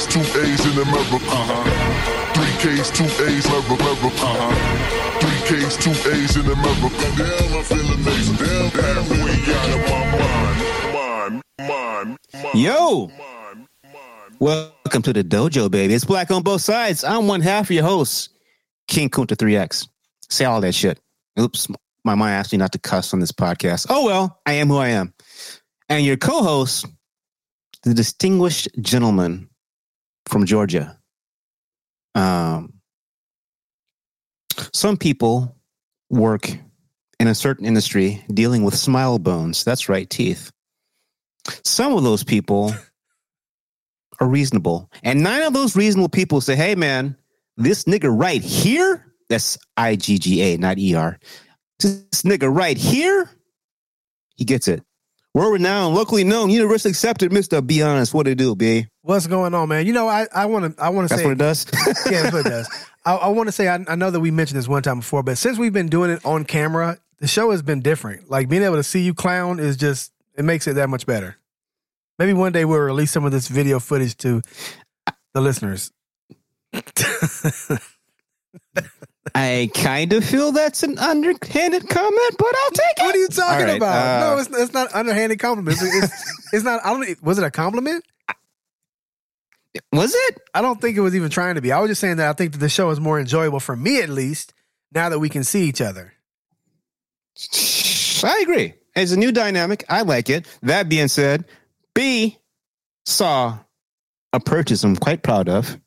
K's, two A's in America. Uh-huh. Three K's, two A's, America. Uh-huh. Three K's, two A's in America. Damn, I feel amazing. Damn, halfway got in my mind. Mind, mind, Yo. Welcome to the dojo, baby. It's black on both sides. I'm one half of your host, King Kunta 3X. Say all that shit. Oops, my mind asked me not to cuss on this podcast. Oh well, I am who I am. And your co-host, the distinguished gentleman from Georgia. Um, some people work in a certain industry dealing with smile bones. That's right, teeth. Some of those people are reasonable. And nine of those reasonable people say, hey, man, this nigga right here, that's I G G A, not E R. This nigga right here, he gets it. World renowned, locally known, universally accepted, Mr. Be honest. What it do, B? What's going on, man? You know, I I want to I want to say what it does. yeah, that's what it does. I, I want to say I, I know that we mentioned this one time before, but since we've been doing it on camera, the show has been different. Like being able to see you clown is just it makes it that much better. Maybe one day we'll release some of this video footage to the listeners. I kind of feel that's an underhanded comment, but I'll take it. What are you talking right, about? uh, no, it's, it's not underhanded compliments. It's, it's, it's not. I don't. Was it a compliment? Was it? I don't think it was even trying to be. I was just saying that I think that the show is more enjoyable for me, at least, now that we can see each other. I agree. It's a new dynamic. I like it. That being said, B saw a purchase I'm quite proud of.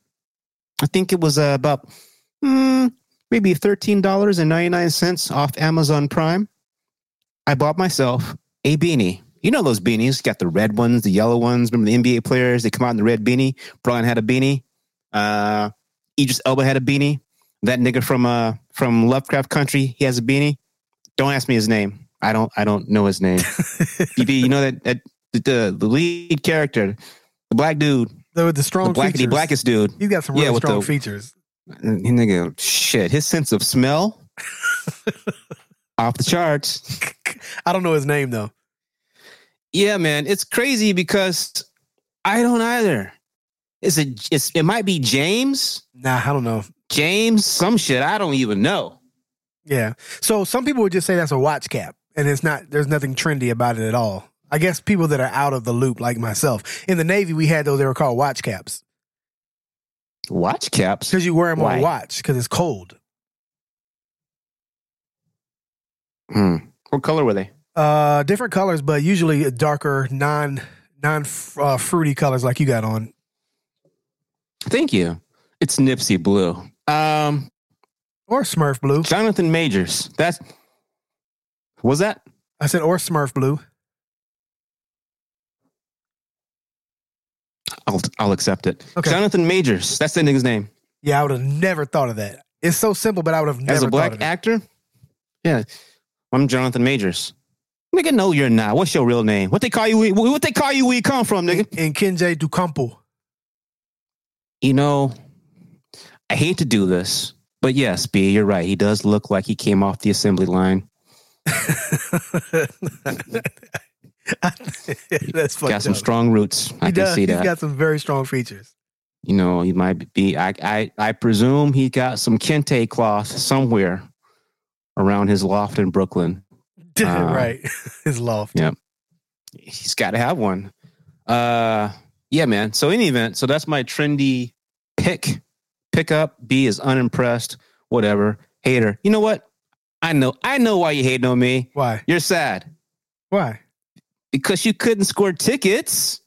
I think it was uh, about hmm, maybe $13.99 off Amazon Prime. I bought myself a beanie. You know those beanies? Got the red ones, the yellow ones. Remember the NBA players? They come out in the red beanie. Brian had a beanie. Uh, Idris Elba had a beanie. That nigga from uh from Lovecraft Country, he has a beanie. Don't ask me his name. I don't. I don't know his name. BB, you know that, that the the lead character, the black dude, The, the the strong features. blackest dude. He's got some Yeah, really with strong the- features. Nigga, shit, his sense of smell off the charts. I don't know his name though. Yeah, man, it's crazy because I don't either. Is it? It's, it might be James. Nah, I don't know. James, some shit I don't even know. Yeah. So some people would just say that's a watch cap, and it's not. There's nothing trendy about it at all. I guess people that are out of the loop, like myself. In the Navy, we had those. They were called watch caps Watch caps. because you wear them Why? on watch because it's cold. Hmm. What color were they? Uh, different colors, but usually darker, non non uh, fruity colors like you got on. Thank you. It's Nipsey Blue. Um, Or Smurf blue. Jonathan Majors. That's was that? I said or Smurf blue. I'll I'll accept it. Okay. Jonathan Majors. That's the nigga's name. Yeah, I would have never thought of that. It's so simple, but I would have never As a thought black actor. Yeah, I'm Jonathan Majors. Nigga, no, you're not. What's your real name? What they call you? What they call you? Where you come from, nigga? And Kenji Ducampo. You know, I hate to do this, but yes, B, you're right. He does look like he came off the assembly line. That's fucked got some up. strong roots. I He can does. see He's that. got some very strong features. you know, he might be. I, I, I presume he got some kente cloth somewhere around his loft in Brooklyn. Uh, right. His loft. yeah. He's got to have one. Uh, yeah, man. So in any event, so that's my trendy pick. Pick up. B is unimpressed. Whatever. Hater. You know what? I know. I know why you hating on me. Why? You're sad Why? Because you couldn't score tickets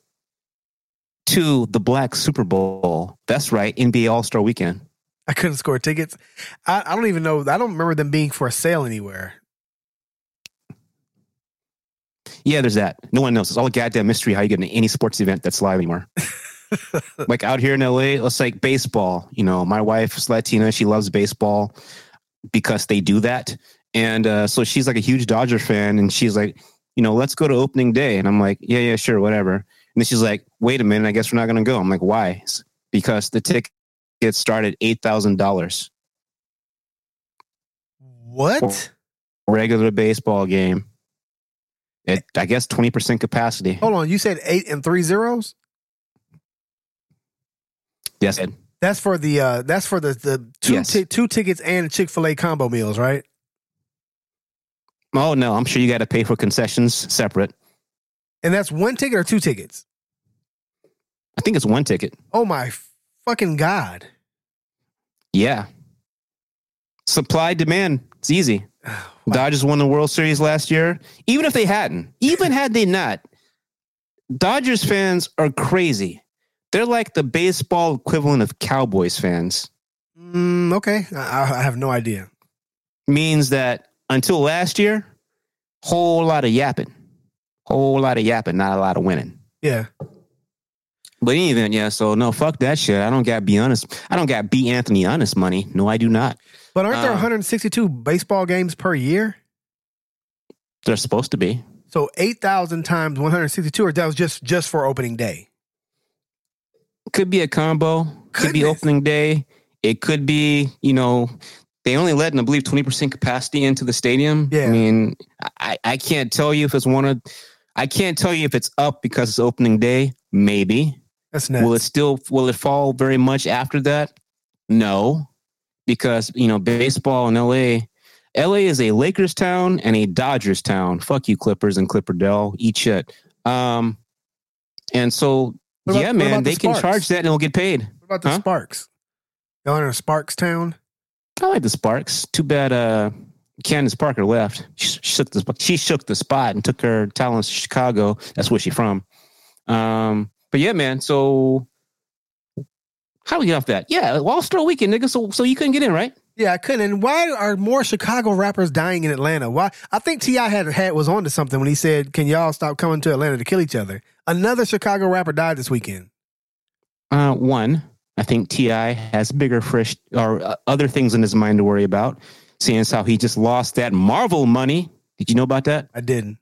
to the Black Super Bowl. That's right, NBA All Star Weekend. I couldn't score tickets. I, I don't even know. I don't remember them being for sale anywhere. Yeah, there's that. No one knows. It's all a goddamn mystery how you get into any sports event that's live anymore. like out here in LA, let's like baseball. You know, my wife's Latina. She loves baseball because they do that. And uh, so she's like a huge Dodger fan. And she's like, you know, let's go to opening day. And I'm like, yeah, yeah, sure, whatever. And then she's like, wait a minute, I guess we're not going to go. I'm like, why? Because the tickets start at $8,000 What? regular baseball game. At, I guess 20% capacity. Hold on. You said eight and three zeros? Yes, Ed. That's for the uh that's for the the two Yes. ti- two tickets and Chick Fil A combo meals, right? Oh no, I'm sure you got to pay for concessions separate. And that's one ticket or two tickets. I think it's one ticket. Oh my fucking god! Yeah. Supply demand. It's easy. Dodgers won the World Series last year. Even if they hadn't, even had they not, Dodgers fans are crazy. They're like the baseball equivalent of Cowboys fans. Mm, okay, I, I have no idea. Means that until last year, whole lot of yapping, whole lot of yapping, not a lot of winning. Yeah, But even yeah. So no, fuck that shit. I don't got be honest. I don't got B Anthony honest money. No, I do not. but aren't there Uh, 162 baseball games per year? They're supposed to be. So 8,000 times 162, or that was just just for opening day. Could be a combo. Could be opening day. It could be, you know, they only let, and I believe, 20% capacity into the stadium. Yeah. I mean, I, I can't tell you if it's one of, I can't tell you if it's up because it's opening day. Maybe. That's nuts. Will it still, will it fall very much after that? No. Because, you know, baseball in LA, LA is a Lakers town and a Dodgers town. Fuck you, Clippers and Clipperdale. Eat shit. Um, and so, about- yeah, man, the they can charge that and it'll get paid. what about the huh? Sparks? Y'all in a Sparks town? I like the Sparks. Too bad uh Candace Parker left. She, she shook the she shook the spot and took her talents to Chicago. That's where she from. Um, but yeah, man. So how do we get off that? Yeah, All Star Weekend, nigga. So so you couldn't get in, right? Yeah, I couldn't. And why are more Chicago rappers dying in Atlanta? Why? I think T.I. had had was onto something when he said, "Can y'all stop coming to Atlanta to kill each other?" Another Chicago rapper died this weekend. Uh, one, I think T.I. has bigger fish or uh, other things in his mind to worry about. Seeing as how he just lost that Marvel money. Did you know about that? I didn't.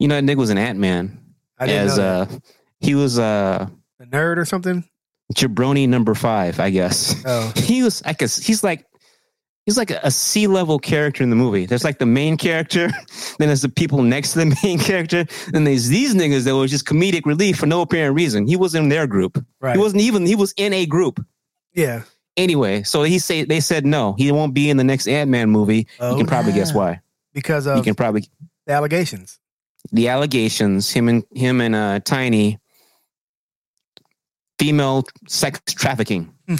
You know, that nigga was an Ant Man. I didn't As know uh, he was uh a nerd or something. jabroni number five, I guess. Oh, he was I guess he's like he's like a C level character in the movie. There's like the main character, then there's the people next to the main character, and there's these niggas that was just comedic relief for no apparent reason. He wasn't in their group. right. He wasn't even he was in a group. yeah. Anyway, so he say they said no, he won't be in the next Ant Man movie. Oh, you can probably guess why. Because of You can probably the allegations. the allegations, him and him and uh Tiny female sex trafficking. I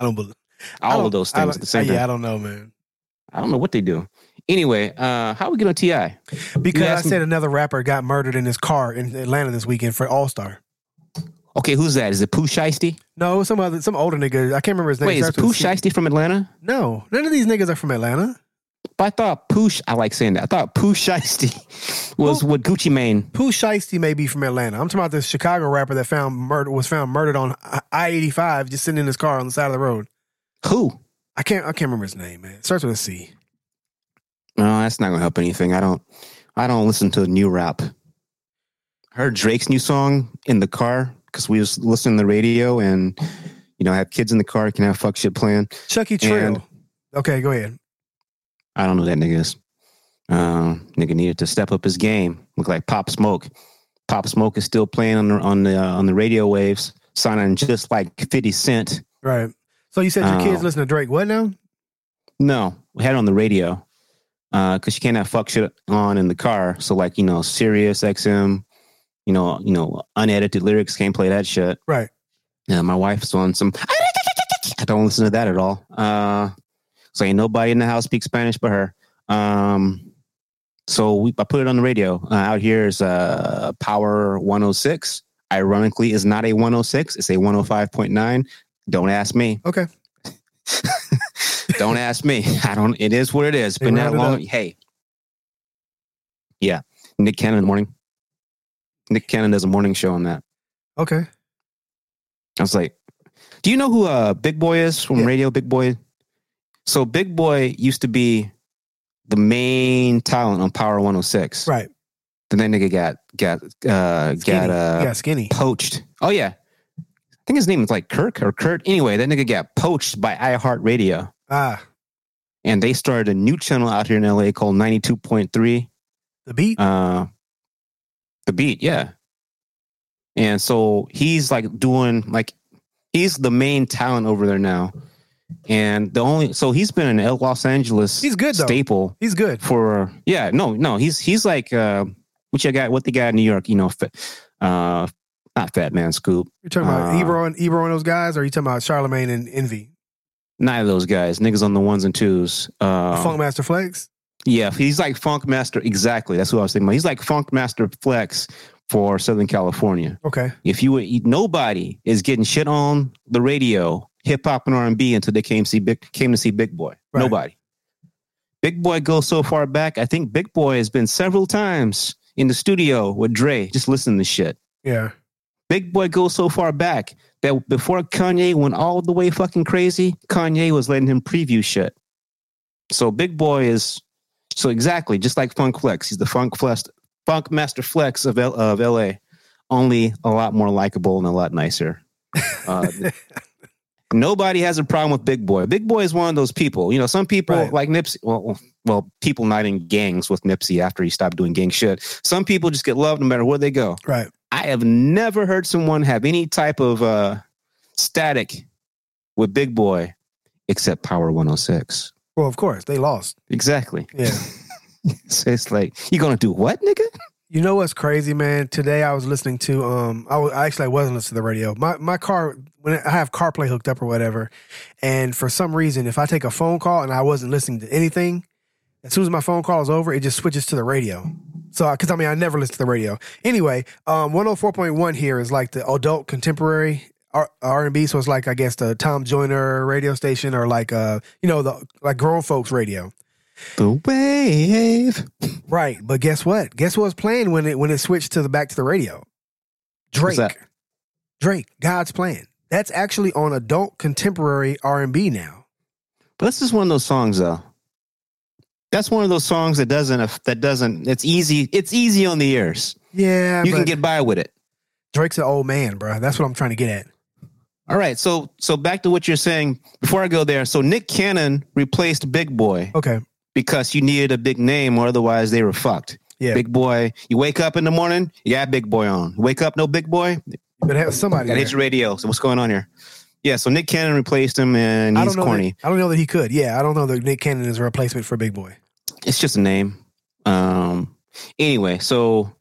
don't believe All of those things at the same time. Yeah, I don't know, man. I don't know what they do. Anyway, uh, how we get on TI? Because I asked me- said another rapper got murdered in his car in Atlanta this weekend for All Star. Okay, who's that? Is it Pooh Shiesty? No, some other some older nigga. I can't remember his name. Wait, is Pooh. Shiesty from Atlanta? No, none of these niggas are from Atlanta. But I thought Pooh. I like saying that. I thought Pooh Shiesty was what Gucci Mane. Pooh Shiesty may be from Atlanta. I'm talking about this Chicago rapper that found murder was found murdered on I eighty five, just sitting in his car on the side of the road. Who? I can't I can't remember his name, man. It starts with a C. No, that's not gonna help anything. I don't. I don't listen to new rap. I heard Drake's new song in the car because we was listening to the radio, and you know, I have kids in the car. Can have fuck shit playing. Chucky. And- okay, go ahead. I don't know who that nigga is. Um, nigga needed to step up his game. Look like Pop Smoke. Pop Smoke is still playing on the on the uh, on the radio waves, sounding just like Fifty Cent. Right. So you said your kids listen to Drake. What now? No, we had it on the radio because you can't have fuck shit on in the car. So like you know, Sirius XM, you know, you know, unedited lyrics can't play that shit. Right. Yeah, my wife's on some. I don't listen to that at all. Uh, so ain't nobody in the house speak Spanish but her. Um, so we I put it on the radio. Uh, out here is uh Power 106. Ironically, is not a 106. It's a 105.9. Don't ask me. Okay. Don't ask me. I don't. It is what it is. They Been that long. Hey. Yeah, Nick Cannon in the morning. Nick Cannon does a morning show on that. Okay. I was like, "Do you know who uh Big Boy is from Yeah. Radio Big Boy?" So Big Boy used to be the main talent on Power 106. Right. Then that nigga got got uh Skinny. got uh yeah, skinny. poached. Oh yeah. I think his name is like Kirk or Kurt. Anyway, that nigga got poached by iHeartRadio. Ah, And they started a new channel out here in LA called 92.3. the beat. Uh the beat, yeah. And so he's like doing like He's the main talent over there now. And the only so he's been in Los Angeles He's good, though. staple He's good. for yeah no no he's he's like uh what you got what the guy in New York you know uh not Fat Man Scoop You're talking about Uh, Ebro and Ebro and those guys, or are you talking about Charlemagne and Envy? neither of those guys niggas on the ones and twos uh Funkmaster Flex. yeah he's like Funk Master exactly that's what I was thinking about. he's like Funk Master Flex for Southern California Okay. if you would nobody is getting shit on the radio hip hop and R&B until they came see big came to see Big Boy Right. nobody Big Boy goes so far back I think Big Boy has been several times in the studio with Dre just listening to shit Yeah. Big Boy goes so far back that before Kanye went all the way fucking crazy, Kanye was letting him preview shit. So Big Boy is so exactly just like Funk Flex. He's the Funk Flex, Funk Master Flex of L, of LA, only a lot more likable and a lot nicer. Uh, nobody has a problem with Big Boy. Big Boy is one of those people. You know, some people Right. like Nipsey. Well, well, people not in gangs with Nipsey after he stopped doing gang shit. Some people just get loved no matter where they go. Right. I have never heard someone have any type of uh, static with Big Boy except Power 106. Well, of course they lost. Exactly. Yeah. So it's like, you gonna do what, nigga? You know what's crazy, man? Today I was listening to um I, was, I actually I wasn't listening to the radio. My my car when I have CarPlay hooked up or whatever, and for some reason if I take a phone call and I wasn't listening to anything, as soon as my phone call is over, it just switches to the radio. So because I mean I never listen to the radio. Anyway, um 104.1 here is like the adult contemporary R and B. So it's like I guess the Tom Joyner radio station or like uh you know the like grown folks radio. The wave. Right, but guess what? Guess what's playing when it when it switched to the back to the radio? Drake. Drake, God's plan. That's actually on adult contemporary R and B now. But this is one of those songs though. That's one of those songs that doesn't that doesn't it's easy it's easy on the ears. Yeah, You can get by with it. Drake's an old man, bro. That's what I'm trying to get at. All right, so so back to what you're saying before I go there. So Nick Cannon replaced Big Boy Okay, because you needed a big name or otherwise they were fucked. yeah, Big boy, you wake up in the morning, you got big boy on. Wake up, no big boy, but have somebody. gotta hit your radio. So what's going on here? Yeah, so Nick Cannon replaced him and I he's don't know. corny. That, I don't know that he could. Yeah, I don't know that Nick Cannon is a replacement for Big Boy. It's just a name. Um anyway, so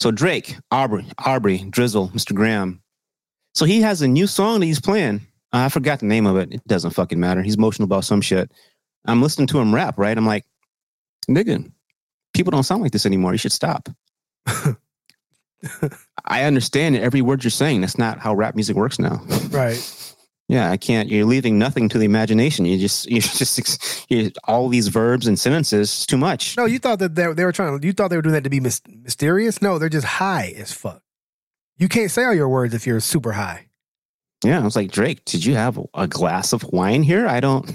so Drake, Aubrey, Aubrey, Drizzle, Mr. Graham. So he has a new song that he's playing. Uh, I forgot the name of it. It doesn't fucking matter. He's emotional about some shit. I'm listening to him rap, right? I'm like, nigga, people don't sound like this anymore. You should stop. I understand every word you're saying. That's not how rap music works now. Right. Yeah, I can't. You're leaving nothing to the imagination. You just, you just, you, all these verbs and sentences. It's too much. No, you thought that they, they were trying. You thought they were doing that to be mys- mysterious. No, they're just high as fuck. You can't say all your words if you're super high. Yeah, I was like, Drake, did you have a glass of wine here? I don't.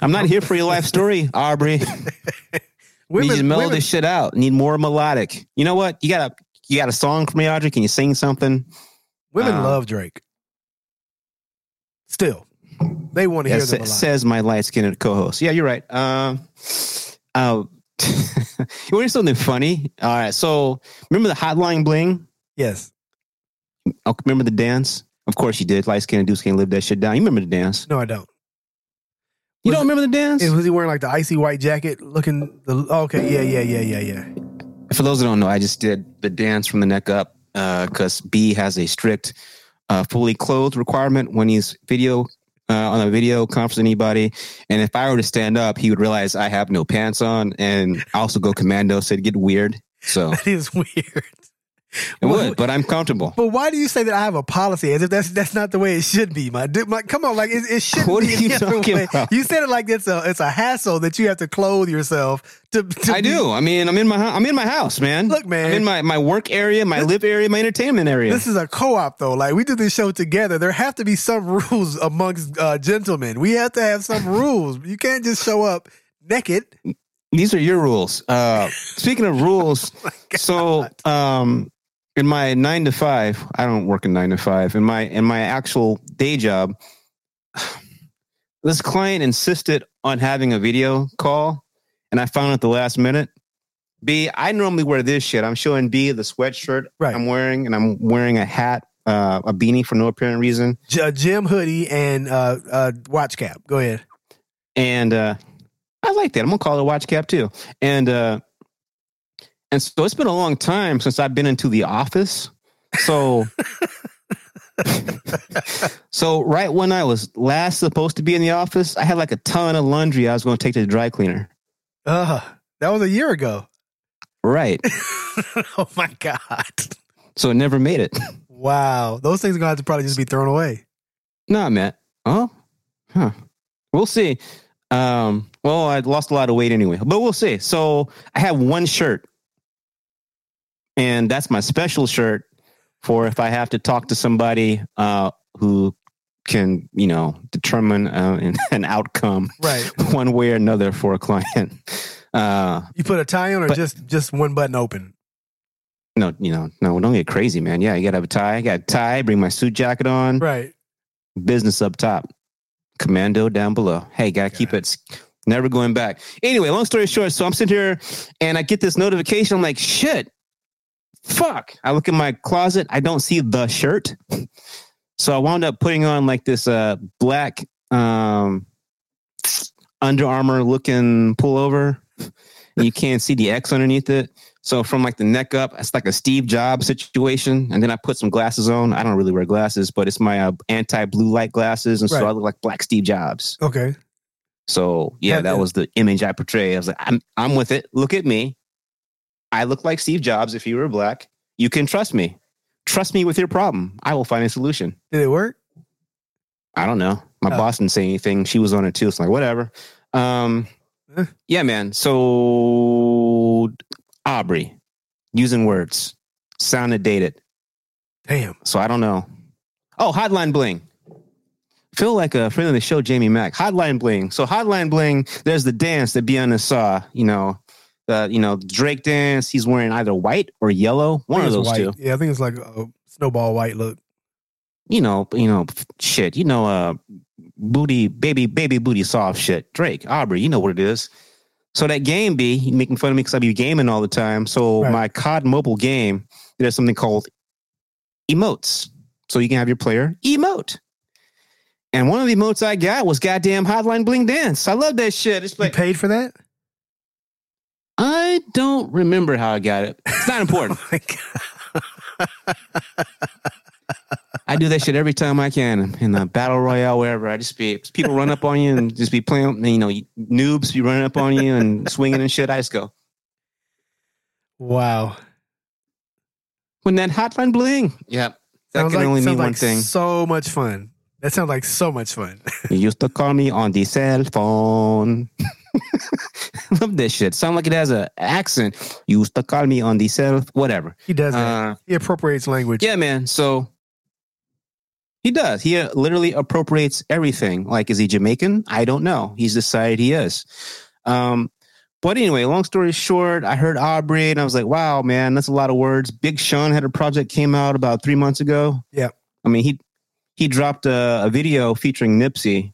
I'm not here for your life story, Aubrey. Need you to mellow women- this shit out. Need more melodic. You know what? You got a you got a song for me, Aubrey? Can you sing something? Women Uh, love Drake. Still, they want to Yeah, hear them says my light skinned co-host. Yeah, you're right. Um, uh, you want to hear something funny? All right. So remember the Hotline Bling? yes. Oh, remember the dance? Of course you did. Light skinned dudes can't live that shit down. You remember the dance? No, I don't. You Was don't remember the dance? Was he wearing like the icy white jacket looking? The oh, okay, yeah, yeah, yeah, yeah, yeah. For those that don't know, I just did the dance from the neck up because B has a strict uh, fully clothed requirement when he's video uh, on a video conference anybody. And if I were to stand up, he would realize I have no pants on and also go commando, so it'd get weird. So That is weird. It What- would, but I'm comfortable. But why do you say that I have a policy as if that's that's not the way it should be, my dude? My, come on, like it, it should What be are you talking way. about? You said it like it's a it's a hassle that you have to clothe yourself to. to I be- do. I mean, I'm in my I'm in my house, man. Look, man. I'm in my, my work area, my live area, my entertainment area. This is a co-op though. Like we do this show together. There have to be some rules amongst uh, gentlemen. We have to have some rules. You can't just show up naked. These are your rules. Uh, speaking of rules, so um, in my nine to five, I don't work in nine to five. In my in my actual day job, this client insisted on having a video call, and I found at the last minute. B, I normally wear this shit. I'm showing B the sweatshirt Right. I'm wearing, and I'm wearing a hat, uh, a beanie for no apparent reason, J- gym hoodie and uh, uh, watch cap. Go ahead. and uh, I like that. I'm gonna call it a watch cap too. And uh, and so it's been a long time since I've been into the office. So. so right when I was last supposed to be in the office, I had like a ton of laundry I was going to take to the dry cleaner. Uh, that was a year ago. Right. oh my god! So it never made it. Wow, those things are gonna have to probably just be thrown away. No, Matt. Oh, huh. We'll see. Um, well, I lost a lot of weight anyway, but we'll see. So I have one shirt, and that's my special shirt for if I have to talk to somebody uh, who can, you know, determine uh, an, an outcome Right. one way or another for a client. Uh, You put a tie on, or But- just just one button open. no, you know, no, don't get crazy, man. Yeah, you gotta have a tie. I got a tie. Bring my suit jacket on. Right. business up top, commando down below. Hey, gotta keep it never going back. Anyway, long story short, so I'm sitting here and I get this notification. I'm like, shit, fuck. I look in my closet, I don't see the shirt. So I wound up putting on like this uh black um Under Armour looking pullover. And you can't see the X underneath it. So from like the neck up, it's like a Steve Jobs situation. And then I put some glasses on. I don't really wear glasses, but it's my uh, anti blue light glasses, and so I look like Black Steve Jobs. Okay. So yeah, that was the image I portray. I was like, I'm I'm with it. Look at me. I look like Steve Jobs. If you were black, you can trust me. Trust me with your problem. I will find a solution. Did it work? I don't know. My Oh. boss didn't say anything. She was on it too. It's like whatever. Um, Eh. yeah, man. So Aubrey, using words, sounded dated. Damn. So I don't know. Oh, Hotline Bling. Feel like a friend of the show, Jamie Mack. Hotline Bling. So Hotline Bling, there's the dance that Beyonce saw. You know, the you know Drake dance. He's wearing either white or yellow. One of those it's two. Yeah, I think it's like a snowball white look. You know, you know, shit. You know, uh, booty, baby, baby booty, soft shit. Drake, Aubrey. You know what it is. So that game, be making fun of me because I be gaming all the time. So Right. my COD mobile game, there's something called emotes. So you can have your player emote. And one of the emotes I got was goddamn Hotline Bling Dance. I love that shit. It's You paid for that? I don't remember how I got it. It's not important. Oh like, I do that shit every time I can in a battle royale, wherever. I just be people run up on you and just be playing. You know, noobs be running up on you and swinging and shit. I just go wow. when that Hotline Bling. Yep, that Sounds can like, only sounds mean one thing. So much fun. That sounds like so much fun. You used to call me on the cell phone. Love this shit. Sound like it has a accent. You used to call me on the cell. Whatever. He does. Uh, he appropriates language. yeah, man. So he does. He uh, literally appropriates everything. Like, is he Jamaican? I don't know. He's decided he is. Um, but anyway, long story short, I heard Aubrey and I was like, wow, man, that's a lot of words. Big Sean had a project came out about three months ago. Yeah. I mean, he he dropped a, a video featuring Nipsey.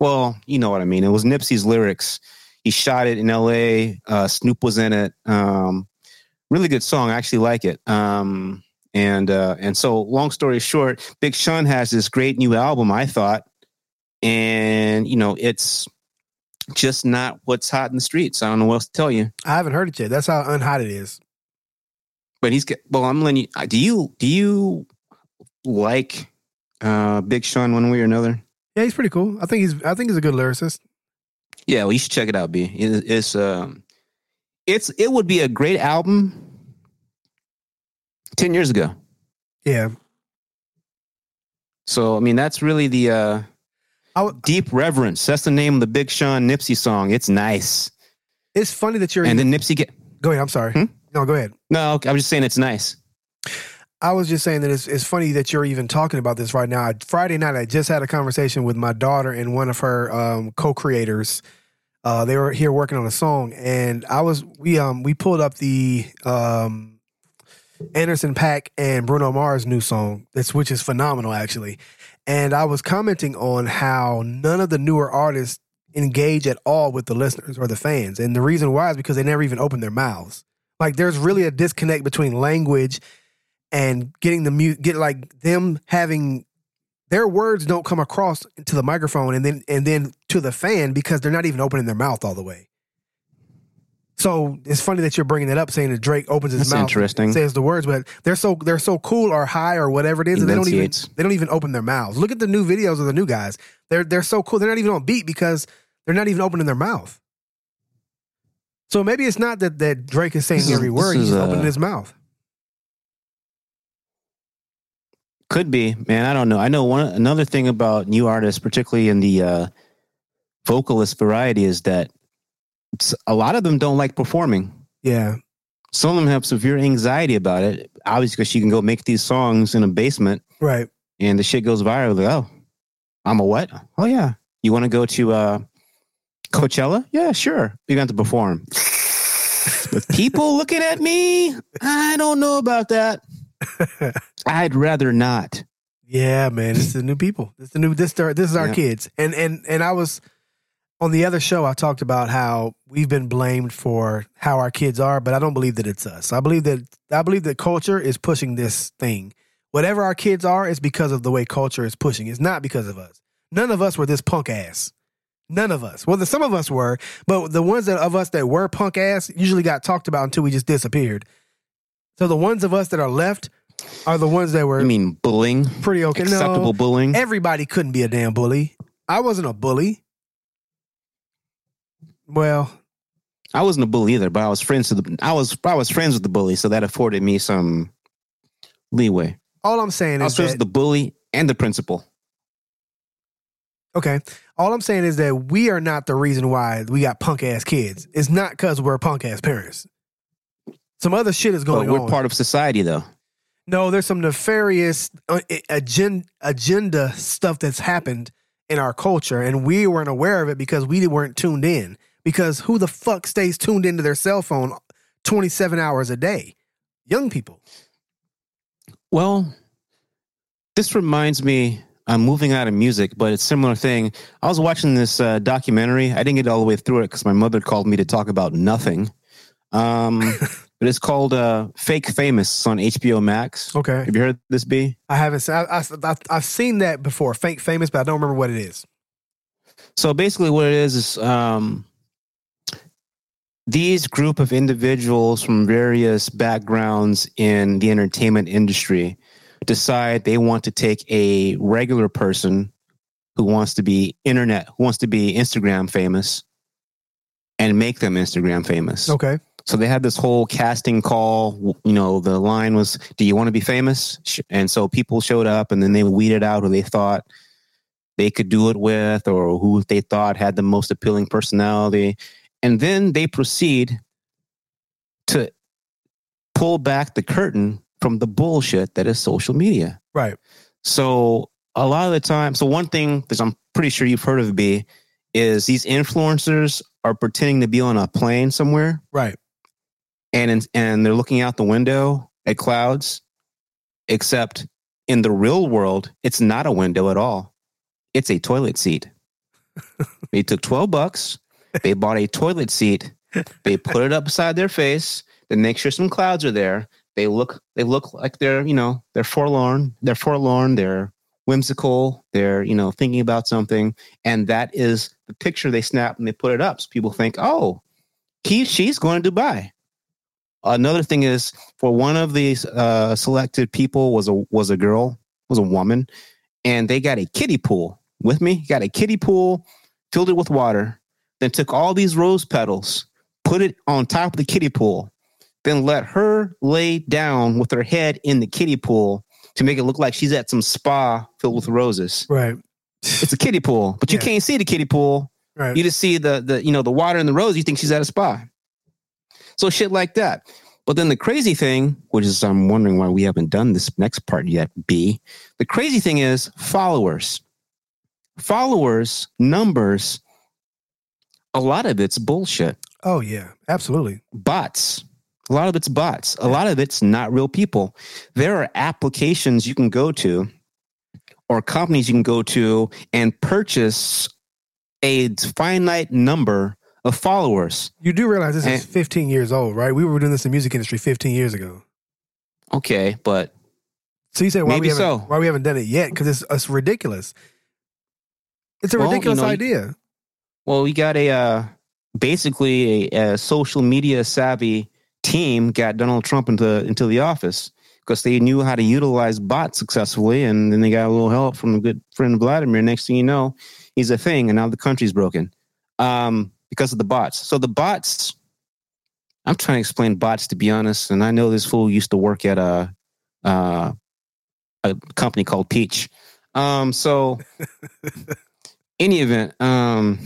Well, you know what I mean. It was Nipsey's lyrics. He shot it in L.A. Uh, Snoop was in it. Um, really good song. I actually like it. Um, and uh, and so, long story short, Big Sean has this great new album. I thought, and you know, it's just not what's hot in the streets. I don't know what else to tell you. I haven't heard it yet. That's how unhot it is. But he's well. I'm letting you. uh, Do you do you like uh, Big Sean one way or another? Yeah, he's pretty cool. I think he's I think he's a good lyricist. Yeah, well, you should check it out. B. It's um, it's it would be a great album ten years ago. Yeah. So I mean, that's really the uh, w- deep reverence. That's the name of the Big Sean Nipsey song. It's nice. It's funny that you're And then Nipsey get go ahead, I'm sorry. Hmm? No, go ahead. no. I was just saying it's nice. I was just saying that it's, it's funny that you're even talking about this right now. Friday night, I just had a conversation with my daughter and one of her um, co-creators. Uh, they were here working on a song, and I was we um we pulled up the um, Anderson Paak and Bruno Mars new song, that's which is phenomenal actually. And I was commenting on how none of the newer artists engage at all with the listeners or the fans, and the reason why is because they never even open their mouths. Like there's really a disconnect between language and getting the mute get like them having their words don't come across to the microphone and then and then to the fan because they're not even opening their mouth all the way. So it's funny that you're bringing that up, saying that Drake opens his That's mouth, interesting. and says the words, but they're so they're so cool or high or whatever it is, and they don't even they don't even open their mouths. Look at the new videos of the new guys; they're they're so cool. They're not even on beat because they're not even opening their mouth. So maybe it's not that that Drake is saying This is- every word; he's uh, opening his mouth. Could be, man. I don't know. I know one another thing about new artists, particularly in the uh, vocalist variety, is that a lot of them don't like performing. Yeah, Some of them have severe anxiety about it. Obviously, because you can go make these songs in a basement right. and the shit goes viral. Like, oh, I'm a what? Oh yeah. You want to go to uh, Coachella? Yeah, sure. You're going to to perform. With people looking at me, I don't know about that. I'd rather not. Yeah, man, this is the new people. This is the new. This this is our Yeah. kids. And and and I was on the other show. I talked about how we've been blamed for how our kids are, but I don't believe that it's us. I believe that I believe that culture is pushing this thing. Whatever our kids are, is because of the way culture is pushing. It's not because of us. None of us were this punk ass. None of us. Well, the, some of us were, but the ones that of us that were punk ass usually got talked about until we just disappeared. So the ones of us that are left are the ones that were I mean, bullying, pretty okay. acceptable No, bullying. everybody couldn't be a damn bully. I wasn't a bully. Well, I wasn't a bully either, but I was friends with the. I was I was friends with the bully, so that afforded me some leeway. all I'm saying I is was friends that with the bully and the principal. okay. All I'm saying is that we are not the reason why we got punk ass kids. It's not because we're punk ass parents. Some other shit is But going we're on. part of society, though. no, there's some nefarious uh, agenda agenda stuff that's happened in our culture, and we weren't aware of it because we weren't tuned in. Because who the fuck stays tuned into their cell phone 27 hours a day? Young people. Well, this reminds me. I'm moving out of music, but it's a similar thing. I was watching this uh, documentary. I didn't get all the way through it because my mother called me to talk about nothing. Um, but it's called uh, "Fake Famous" It's on HBO Max. Okay. Have you heard this? B? I haven't. I, I, I, I've seen that before. Fake famous, but I don't remember what it is. So basically, what it is is um, these group of individuals from various backgrounds in the entertainment industry decide they want to take a regular person who wants to be internet, who wants to be Instagram famous, and make them Instagram famous. Okay. So they had this whole casting call. You know, the line was, "Do you want to be famous?" And so people showed up, and then they weeded out who they thought they could do it with, or who they thought had the most appealing personality, and then they proceed to pull back the curtain from the bullshit that is social media. Right. So a lot of the time, so one thing that I'm pretty sure you've heard of, B, is these influencers are pretending to be on a plane somewhere Right. And in, and they're looking out the window at clouds except in the real world it's not a window at all. It's a toilet seat. They took 12 bucks they bought a toilet seat they put it up beside their face they make sure some clouds are there. They look they look like they're you know they're forlorn they're forlorn they're whimsical they're you know thinking about something. And that is the picture they snap and they put it up. So people think oh he she's going to dubai another thing is for one of these uh, selected people was a was a girl was a woman and they got a kiddie pool with me got a kiddie pool filled it with water then took all these rose petals put it on top of the kiddie pool then let her lay down with her head in the kiddie pool to make it look like she's at some spa filled with roses Right. it's a kiddie pool but you Yeah. can't see the kiddie pool Right. you just see the the you know the water and the rose. You think she's at a spa. So shit like that. But then the crazy thing, which is I'm wondering why we haven't done this next part yet. B. The crazy thing is followers. Followers numbers. A lot of it's bullshit. oh yeah. Absolutely. Bots. A lot of it's bots. A lot of it's not real people. There are applications you can go to or companies you can go to and purchase a finite number of followers. You do realize this is Eh. 15 years old, right? We were doing this in the music industry 15 years ago. Okay, but So you say why we haven't so. why we haven't done it yet? Because it's it's ridiculous. It's a Well, you ridiculous know, idea. Well, we got a uh, basically a, a social media savvy team got Donald Trump into into the office because they knew how to utilize bots successfully, and then they got a little help from a good friend Vladimir. Next thing you know, he's a thing, and now the country's broken um, because of the bots. So the bots, I'm trying to explain bots to be honest, and I know this fool used to work at a uh, a company called Peach. Um, so any event, um,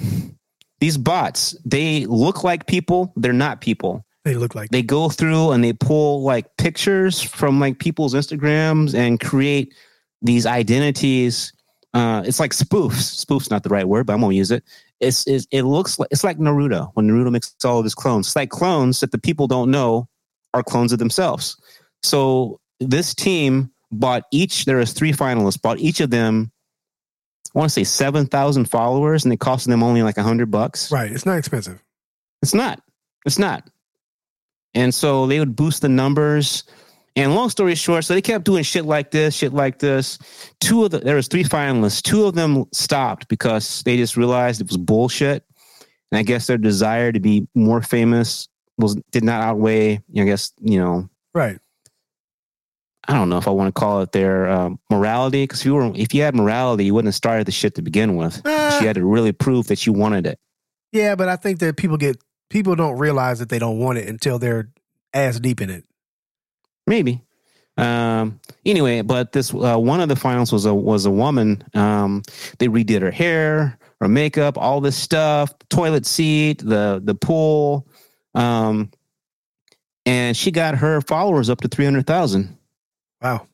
these bots they look like people, they're not people. They look like They go through and they pull like pictures from like people's Instagrams and create these identities. Uh, it's like spoofs. Spoof's not the right word, but I'm gonna use it. It's, it's it looks like it's like Naruto when Naruto makes all of his clones. It's like clones that the people don't know are clones of themselves. So this team bought each. There was three finalists. Bought each of them. I want to say seven thousand followers, and it cost them only like a hundred bucks. right. It's not expensive. It's not. It's not. And so they would boost the numbers. And long story short, so they kept doing shit like this, shit like this. Two of the there was three finalists. Two of them stopped because they just realized it was bullshit. And I guess their desire to be more famous was did not outweigh, I guess, you know, Right. I don't know if I want to call it their um, morality. Because if you were if you had morality, you wouldn't have started the shit to begin with. Ah. you had to really prove that you wanted it. Yeah, but I think that people get people don't realize that they don't want it until they're ass deep in it. Maybe. Um, anyway, but this uh, one of the finals was a was a woman. Um, they redid her hair, her makeup, all this stuff, toilet seat, the the pool, um, and she got her followers up to three hundred thousand. Wow.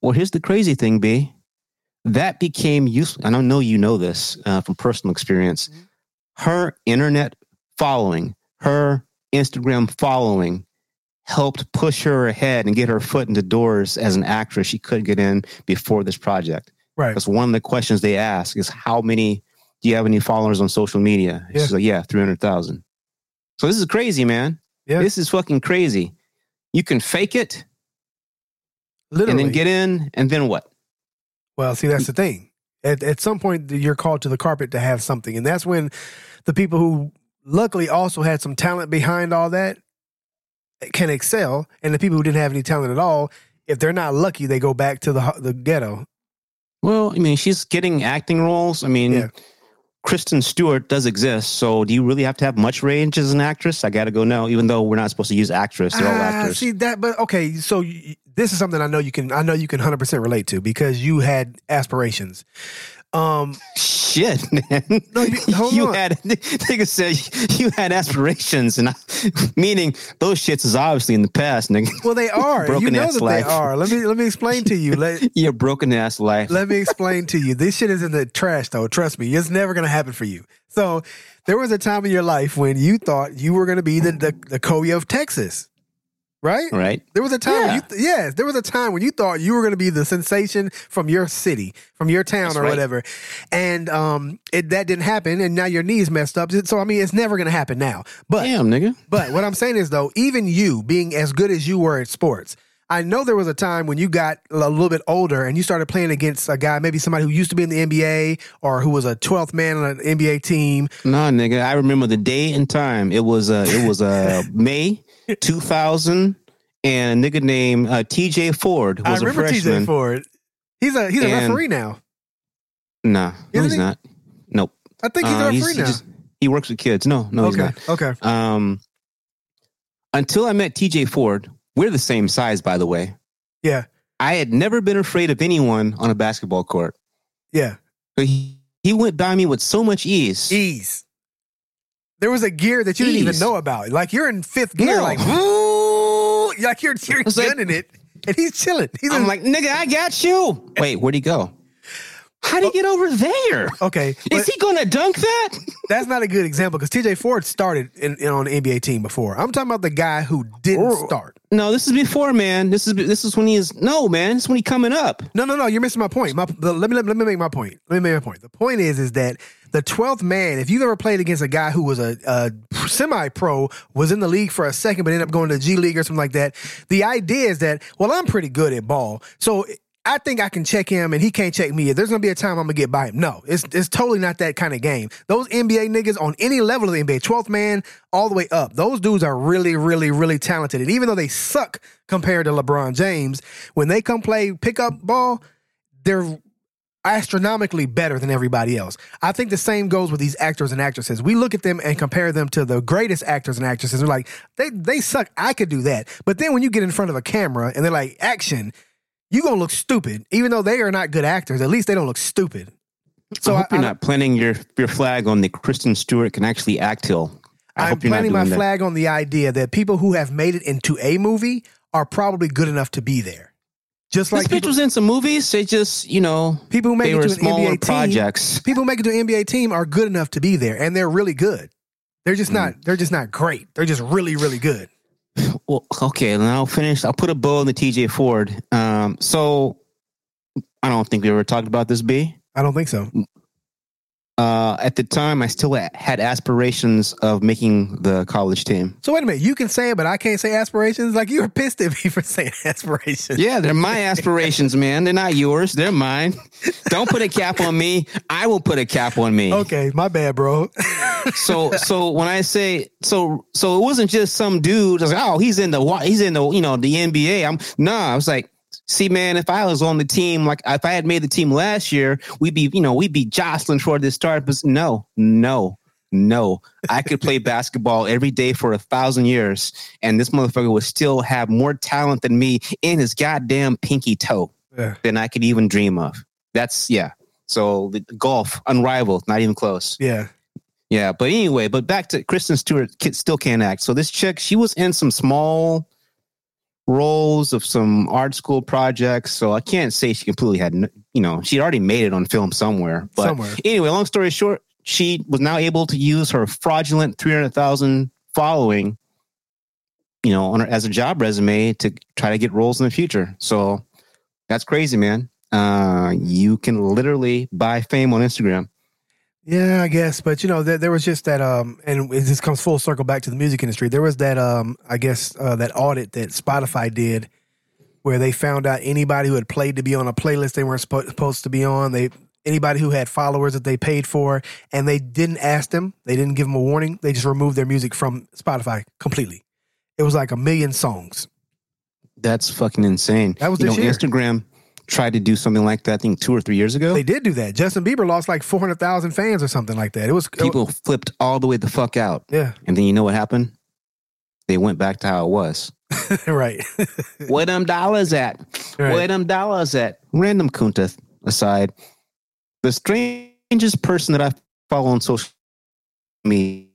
Well, here's the crazy thing, B. That became useful. And I know you know this uh, from personal experience. Her internet following, her Instagram following, helped push her ahead and get her foot into doors as an actress she couldn't get in before this project. Right. Because one of the questions they ask is, "How many do you have any followers on social media?" Yeah. She's like, "Yeah, three hundred thousand. So this is crazy, man. Yeah. This is fucking crazy. You can fake it Literally. and then get in, and then what? Well, see, that's the thing. At, at some point, you're called to the carpet to have something. And that's when the people who luckily also had some talent behind all that can excel. And the people who didn't have any talent at all, if they're not lucky, they go back to the, the ghetto. Well, I mean, she's getting acting roles. I mean, Yeah. Kristen Stewart does exist. So, do you really have to have much range as an actress? I got to go no. Even though we're not supposed to use actress, they're all Ah, actors. See that, but okay. So y- this is something I know you can. I know you can hundred percent relate to because you had aspirations. Um, Shit, man. No, you- hold you had nigga said you had aspirations, and I, meaning those shits is obviously in the past, nigga. well, they are. you know ass that life. they are. Let me let me explain to you. Let Your broken ass life. let me explain to you. This shit is in the trash, though. Trust me, it's never gonna happen for you. So there was a time in your life when you thought you were gonna be the the, the Kobe of Texas, right? right? There was a time, Yeah. th- yes, there was a time when you thought you were going to be the sensation from your city, from your town, That's or right. whatever, and um, it that didn't happen, and now your knees messed up. So I mean, it's never going to happen now. But Damn, nigga. but what I'm saying is though, even you being as good as you were at sports. I know there was a time when you got a little bit older and you started playing against a guy, maybe somebody who used to be in the NBA or who was a 12th man on an NBA team. Nah, nigga. I remember the day and time. It was uh it was uh May 2000 and a nigga named uh, TJ Ford I was a remember freshman. TJ Ford. He's a he's a And- referee now. Nah, no, he's he? not. Nope. I think he's Uh, a he's- referee he now. just- he works with kids. No, no, he's okay, not. okay. Um, until I met TJ Ford, we're the same size, by the way. Yeah, I had never been afraid of anyone on a basketball court. yeah. But he, he went by me with so much ease. Ease. There was a gear that you didn't even know about. Like you're in fifth gear, No. like woo, like you're you're was like- gunning it, and he's chilling. He's I'm like, nigga, I got you. Wait, where'd he go? How'd he oh. get over there? okay, Is he gonna dunk that? that's not a good example because T.J. Ford started in, in on the NBA team before. I'm talking about the guy who didn't Or- start. No, this is before, man. This is this is when he is no man. This is when he coming up. No, no, no. You're missing my point. My, the, let me let, me- let me make my point. Let me make my point. The point is, is that the 12th man, if you've ever played against a guy who was a, a semi pro, was in the league for a second, but ended up going to G League or something like that, the idea is that, well, I'm pretty good at ball. So I think I can check him and he can't check me. There's gonna be a time I'm gonna get by him. No, it's it's totally not that kind of game. Those NBA niggas on any level of the NBA, 12th man all the way up, those dudes are really, really, really talented. And even though they suck compared to LeBron James, when they come play pickup ball, they're astronomically better than everybody else. I think the same goes with these actors and actresses. We look at them and compare them to the greatest actors and actresses. We're like, they they suck. I could do that. But then when you get in front of a camera and they're like, action, you're gonna look stupid. Even though they are not good actors, at least they don't look stupid. So I hope I, you're I, not planting your your flag on the Kristen Stewart can actually act hill. I am planting my flag on the idea that people who have made it into a movie are probably good enough to be there. Just like this bitch was in some movies. They just, you know, people who make it to an NBA projects. Team, people who make it to an NBA team are good enough to be there, and they're really good. They're just mm. not. They're just not great. They're just really, really good. Well, okay, and I'll finish. I'll put a bow on the TJ Ford. Um, so I don't think we ever talked about this. B. I don't think so. Uh, at the time, I still had aspirations of making the college team. So wait a minute, you can say it, but I can't say aspirations. Like you were pissed at me for saying aspirations. Yeah, they're my aspirations, man. They're not yours. They're mine. Don't put a cap on me. I will put a cap on me. Okay, my bad, bro. so, so when I say so, so it wasn't just some dude. I was like, oh, he's in the he's in the you know the NBA. I'm nah, I was like See, man, if I was on the team, like if I had made the team last year, we'd be, you know, we'd be jostling for this start. But no, no, no. I could play basketball every day for a thousand years, and this motherfucker would still have more talent than me in his goddamn pinky toe yeah. than I could even dream of. That's yeah. So the golf, unrivaled, not even close. Yeah. Yeah, but anyway, but back to Kristen Stewart still can't act. So this chick, she was in some small roles of some art school projects. So I can't say she completely had, you know, she already made it on film somewhere. But somewhere. anyway, long story short, she was now able to use her fraudulent 300,000 following, you know, on her, as a job resume to try to get roles in the future. So that's crazy, man. Uh, you can literally buy fame on Instagram. Yeah, I guess, but you know, there, there was just that, um, and it just comes full circle back to the music industry. There was that, um, I guess, uh, that audit that Spotify did, where they found out anybody who had played to be on a playlist they weren't sp- supposed to be on. They anybody who had followers that they paid for, and they didn't ask them, they didn't give them a warning. They just removed their music from Spotify completely. It was like a million songs. That's fucking insane. That was you know, year. Instagram tried to do something like that. I think two or three years ago. They did do that. Justin Bieber lost like four hundred thousand fans or something like that. It was people it flipped all the way the fuck out. Yeah, and then you know what happened? They went back to how it was. right. Where them dollars at? Right. Where them dollars at? Random Kunta aside, the strangest person that I follow on social media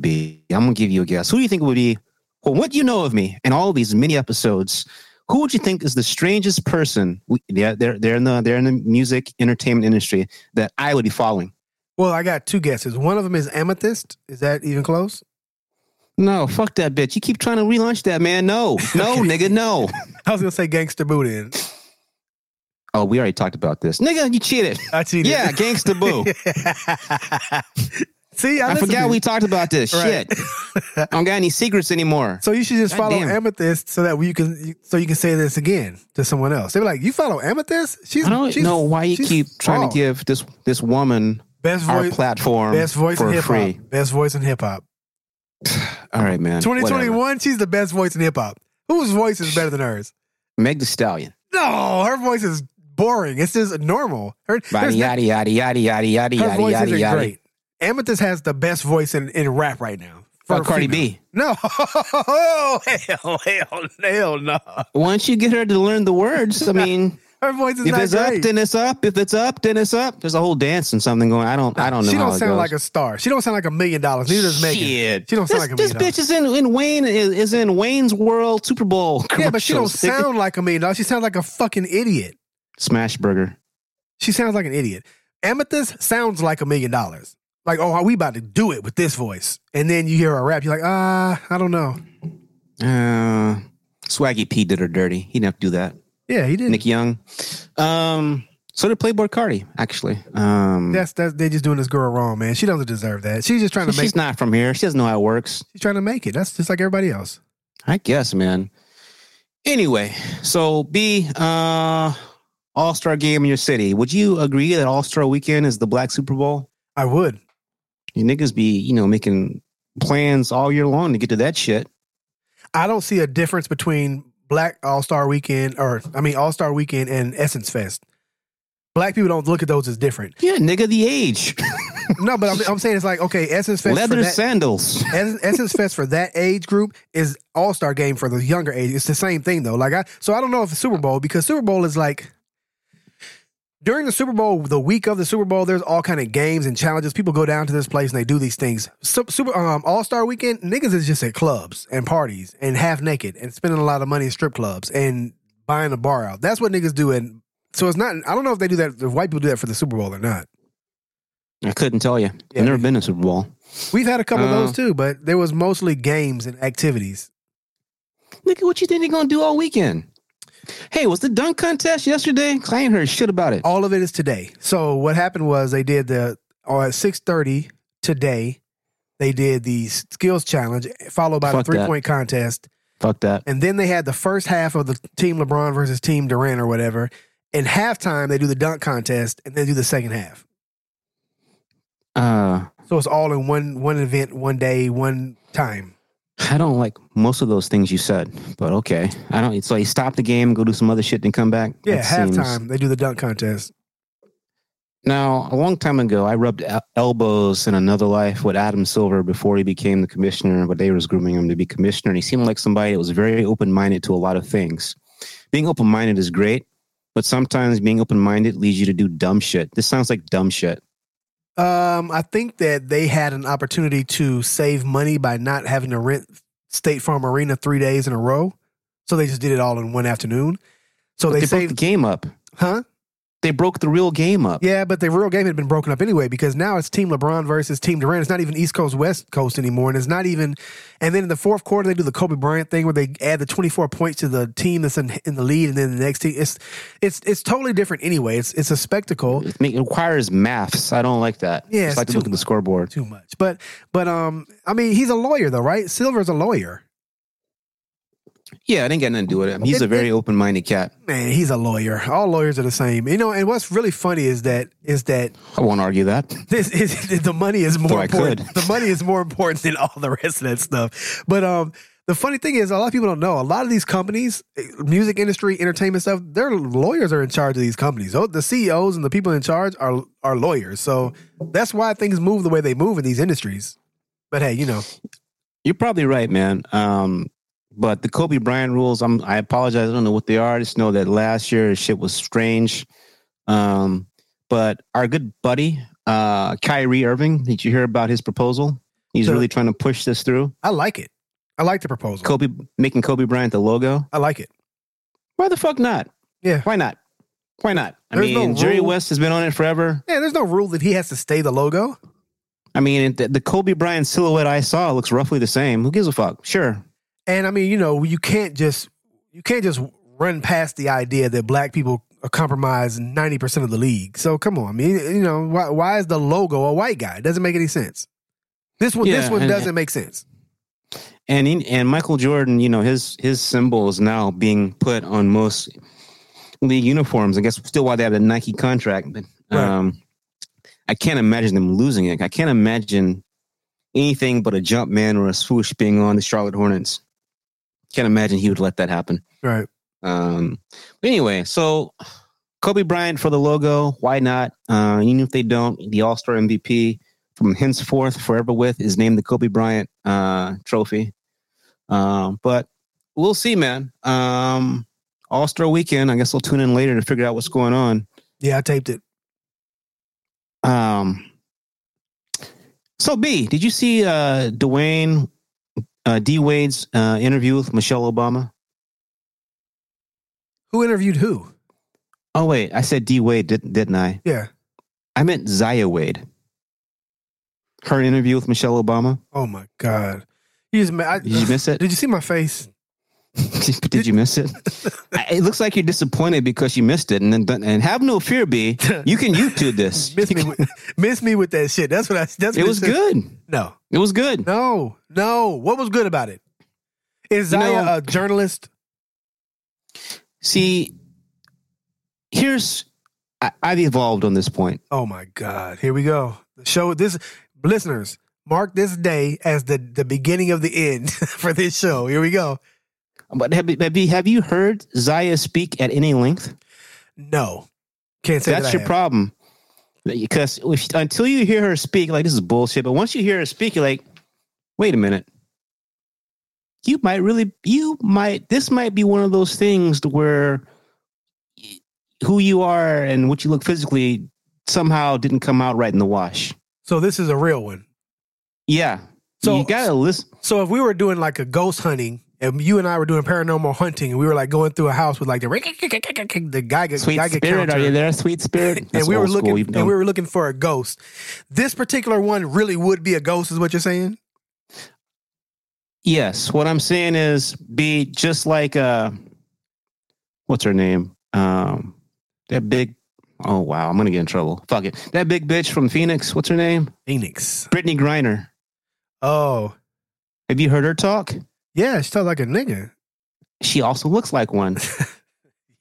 be. I'm gonna give you a guess. Who do you think would be? Well, what do you know of me and all these mini episodes? Who would you think is the strangest person? Yeah, they're they're in the they're in the music entertainment industry that I would be following. Well, I got two guesses. One of them is Amethyst. Is that even close? No, fuck that bitch. You keep trying to relaunch that, man. No, no, nigga, no. I was gonna say Gangsta Boo then. Oh, we already talked about this. Nigga, you cheated. I cheated. Yeah, Gangsta Boo. See, I, I forgot we talked about this. Right. Shit, I don't got any secrets anymore. So you should just God follow damn. Amethyst so that you can so you can say this again to someone else. They be like, "You follow Amethyst? She's I don't she's, know why you keep trying to give this this woman best voice, our platform, best voice for in hip hop, best voice in hip hop. All right, man. Twenty twenty one. She's the best voice in hip hop. Whose voice is better than hers? Meg Thee Stallion. No, her voice is boring. It's just normal. Her, yada yada yada yada yada yada yada yada yada. Great. Amethyst has the best voice in, in rap right now. For Cardi B. No, oh, hell, hell, hell, no. Once you get her to learn the words, I mean, her voice is if it's great. up, then it's up. If it's up, then it's up. There's a whole dance and something going. I don't, I don't know. She don't sound like a star. She don't sound like a million dollars. Neither does Megan. Shit. She don't sound this, like a million This bitch is in, in Wayne is, is in Wayne's World Super Bowl. Yeah, but she don't sound like a million dollars. She sounds like a fucking idiot. Smash Burger. She sounds like an idiot. Amethyst sounds like a million dollars like, oh, are we about to do it with this voice? And then you hear a rap, you're like, ah, I don't know. Uh, Swaggy P did her dirty. He didn't have to do that. Yeah, he did. Nick Young. Um, So did Playboi Carti, actually. Um, That's that they just doing this girl wrong, man. She doesn't deserve that. She's just trying to make. she's not from here. She doesn't know how it works. She's trying to make it. That's just like everybody else. I guess, man. Anyway, so B, uh, All Star game in your city. Would you agree that All Star weekend is the Black Super Bowl? I would. You niggas be, you know, making plans all year long to get to that shit. I don't see a difference between Black All Star Weekend or I mean All Star Weekend and Essence Fest. Black people don't look at those as different. Yeah, nigga, the age. No, but I'm, I'm saying it's like okay, Essence Fest. for Leather that- sandals. Essence Essence Fest for that age group is All Star Game for the younger age. It's the same thing though. Like I, so I don't know if it's Super Bowl because Super Bowl is like during the Super Bowl, the week of the Super Bowl, there's all kind of games and challenges. People go down to this place and they do these things. Super um, All Star Weekend, niggas is just at clubs and parties and half naked and spending a lot of money in strip clubs and buying a bar out. That's what niggas do. And so it's not. I don't know if they do that. If white people do that for the Super Bowl or not. I couldn't tell you. Yeah, I've never been to Super Bowl. We've had a couple of Uh. those too, but there was mostly games and activities. Nigga, what you think they're gonna do all weekend? Hey, was the dunk contest yesterday? 'Cause I ain't heard shit about it. All of it is today. So what happened was they did the or at six thirty today. They did the skills challenge followed by Fuck the that. three point contest, Fuck that. and then they had the first half of the team LeBron versus team Durant or whatever. In halftime, they do the dunk contest and then do the second half. Uh, So it's all in one one event, one day, one time. I don't like most of those things you said, but okay. I don't. So you stop the game, go do some other shit, then come back. Yeah, That seems- halftime they do the dunk contest. Now, a long time ago, I rubbed elbows in another life with Adam Silver before he became the commissioner, but they was grooming him to be commissioner. And he seemed like somebody that was very open minded to a lot of things. Being open minded is great, but sometimes being open minded leads you to do dumb shit. This sounds like dumb shit. Um, I think that they had an opportunity to save money by not having to rent State Farm Arena three days in a row. So they just did it all in one afternoon. So they, they broke the game up. huh? They broke the real game up. Yeah, but the real game had been broken up anyway because now it's Team LeBron versus Team Durant. It's not even East Coast West Coast anymore, and it's not even. And then in the fourth quarter, they do the Kobe Bryant thing where they add the twenty four points to the team that's in, in the lead, and then the next team. It's it's it's totally different anyway. It's it's a spectacle. It requires maths. I don't like that. Yeah, I like to look at the scoreboard. Too much, but but um, I mean, he's a lawyer though, right? Silver's a lawyer. Yeah, I didn't get nothing to do with it. He's It- a very open minded cat. Man, he's a lawyer. All lawyers are the same, you know. And what's really funny is that is that I won't argue that. this is the money is more Though important. The money is more important than all the rest of that stuff. But um, the funny thing is, a lot of people don't know. A lot of these companies, eh, music industry, entertainment stuff, their lawyers are in charge of these companies. Oh, The CEOs and the people in charge are are lawyers. So that's why things move the way they move in these industries. But hey, you know, You're probably right, man. Um, but the Kobe Bryant rules, I'm I apologize. I don't know what they are. I just know that last year shit was strange. Um, but our good buddy, uh, Kyrie Irving, did you hear about his proposal? He's So- really trying to push this through. I like it. I like the proposal. Kobe making Kobe Bryant the logo. I like it. Why the fuck not? Yeah. Why not? Why not? I There's mean, no Jerry. West has been on it forever. Yeah, there's no rule that he has to stay the logo. I mean, the, the Kobe Bryant silhouette I saw looks roughly the same. Who gives a fuck? Sure. And I mean, you know, you can't just you can't just run past the idea that black people compromise ninety percent of the league. So come on, I mean, you know, why, why is the logo a white guy? It doesn't make any sense. This one, this one and- doesn't make sense. And in, and Michael Jordan, you know, his his symbol is now being put on most league uniforms. I guess still why they have the Nike contract, but Right. um, I can't imagine them losing it. I can't imagine anything but a Jumpman or a swoosh being on the Charlotte Hornets. Can't imagine he would let that happen. Right. Um, but anyway, so Kobe Bryant for the logo. Why not? Uh, even if they don't, the All Star MVP from henceforth, forever with, is named the Kobe Bryant uh, Trophy. Um, but we'll see, man. Um, All Star Weekend. I guess I'll tune in later to figure out what's going on. Yeah, I taped it. Um, so B, did you see uh, Dwayne uh, D Wade's uh, interview with Michelle Obama? Who interviewed who? Oh wait, I said D Wade, didn't didn't I? Yeah. I meant Zaya Wade. Her interview with Michelle Obama. Oh my God. You just I, Did you miss it? Did you see my face? Did you miss it? It looks like you're disappointed because you missed it, and then and have no fear, B. You can YouTube this. Miss me, with, miss me with that shit. That's what I. That's It what was said. good. No, It was good. no, no. What was good about it? Is You know- a journalist? See, here's I, I've evolved on this point. Oh my God! Here we go. The show. This listeners mark this day as the the beginning of the end for this show. Here we go. But have, have you have you heard Zaya speak at any length? No, can't say That's that your have. problem. Because if, until you hear her speak, like this is bullshit. But once you hear her speak, you're like, wait a minute. You might really, you might. This might be one of those things where who you are and what you look physically somehow didn't come out right in the wash. So this is a real one. Yeah. So- So you gotta listen. So if we were doing like a ghost hunting, and you and I were doing paranormal hunting, and we were like going through a house with like the the Geiger, Sweet Geiger spirit, counter, are you there? Sweet spirit. and That's we were looking and we were looking for a ghost. This particular one really would be a ghost, is what you're saying? Yes, what I'm saying is be just like uh what's her name? Um that big oh wow, I'm gonna get in trouble. Fuck it. That big bitch from Phoenix, what's her name? Phoenix. Brittney Griner. Oh, Have you heard her talk? Yeah, she talks like a nigga. She also looks like one.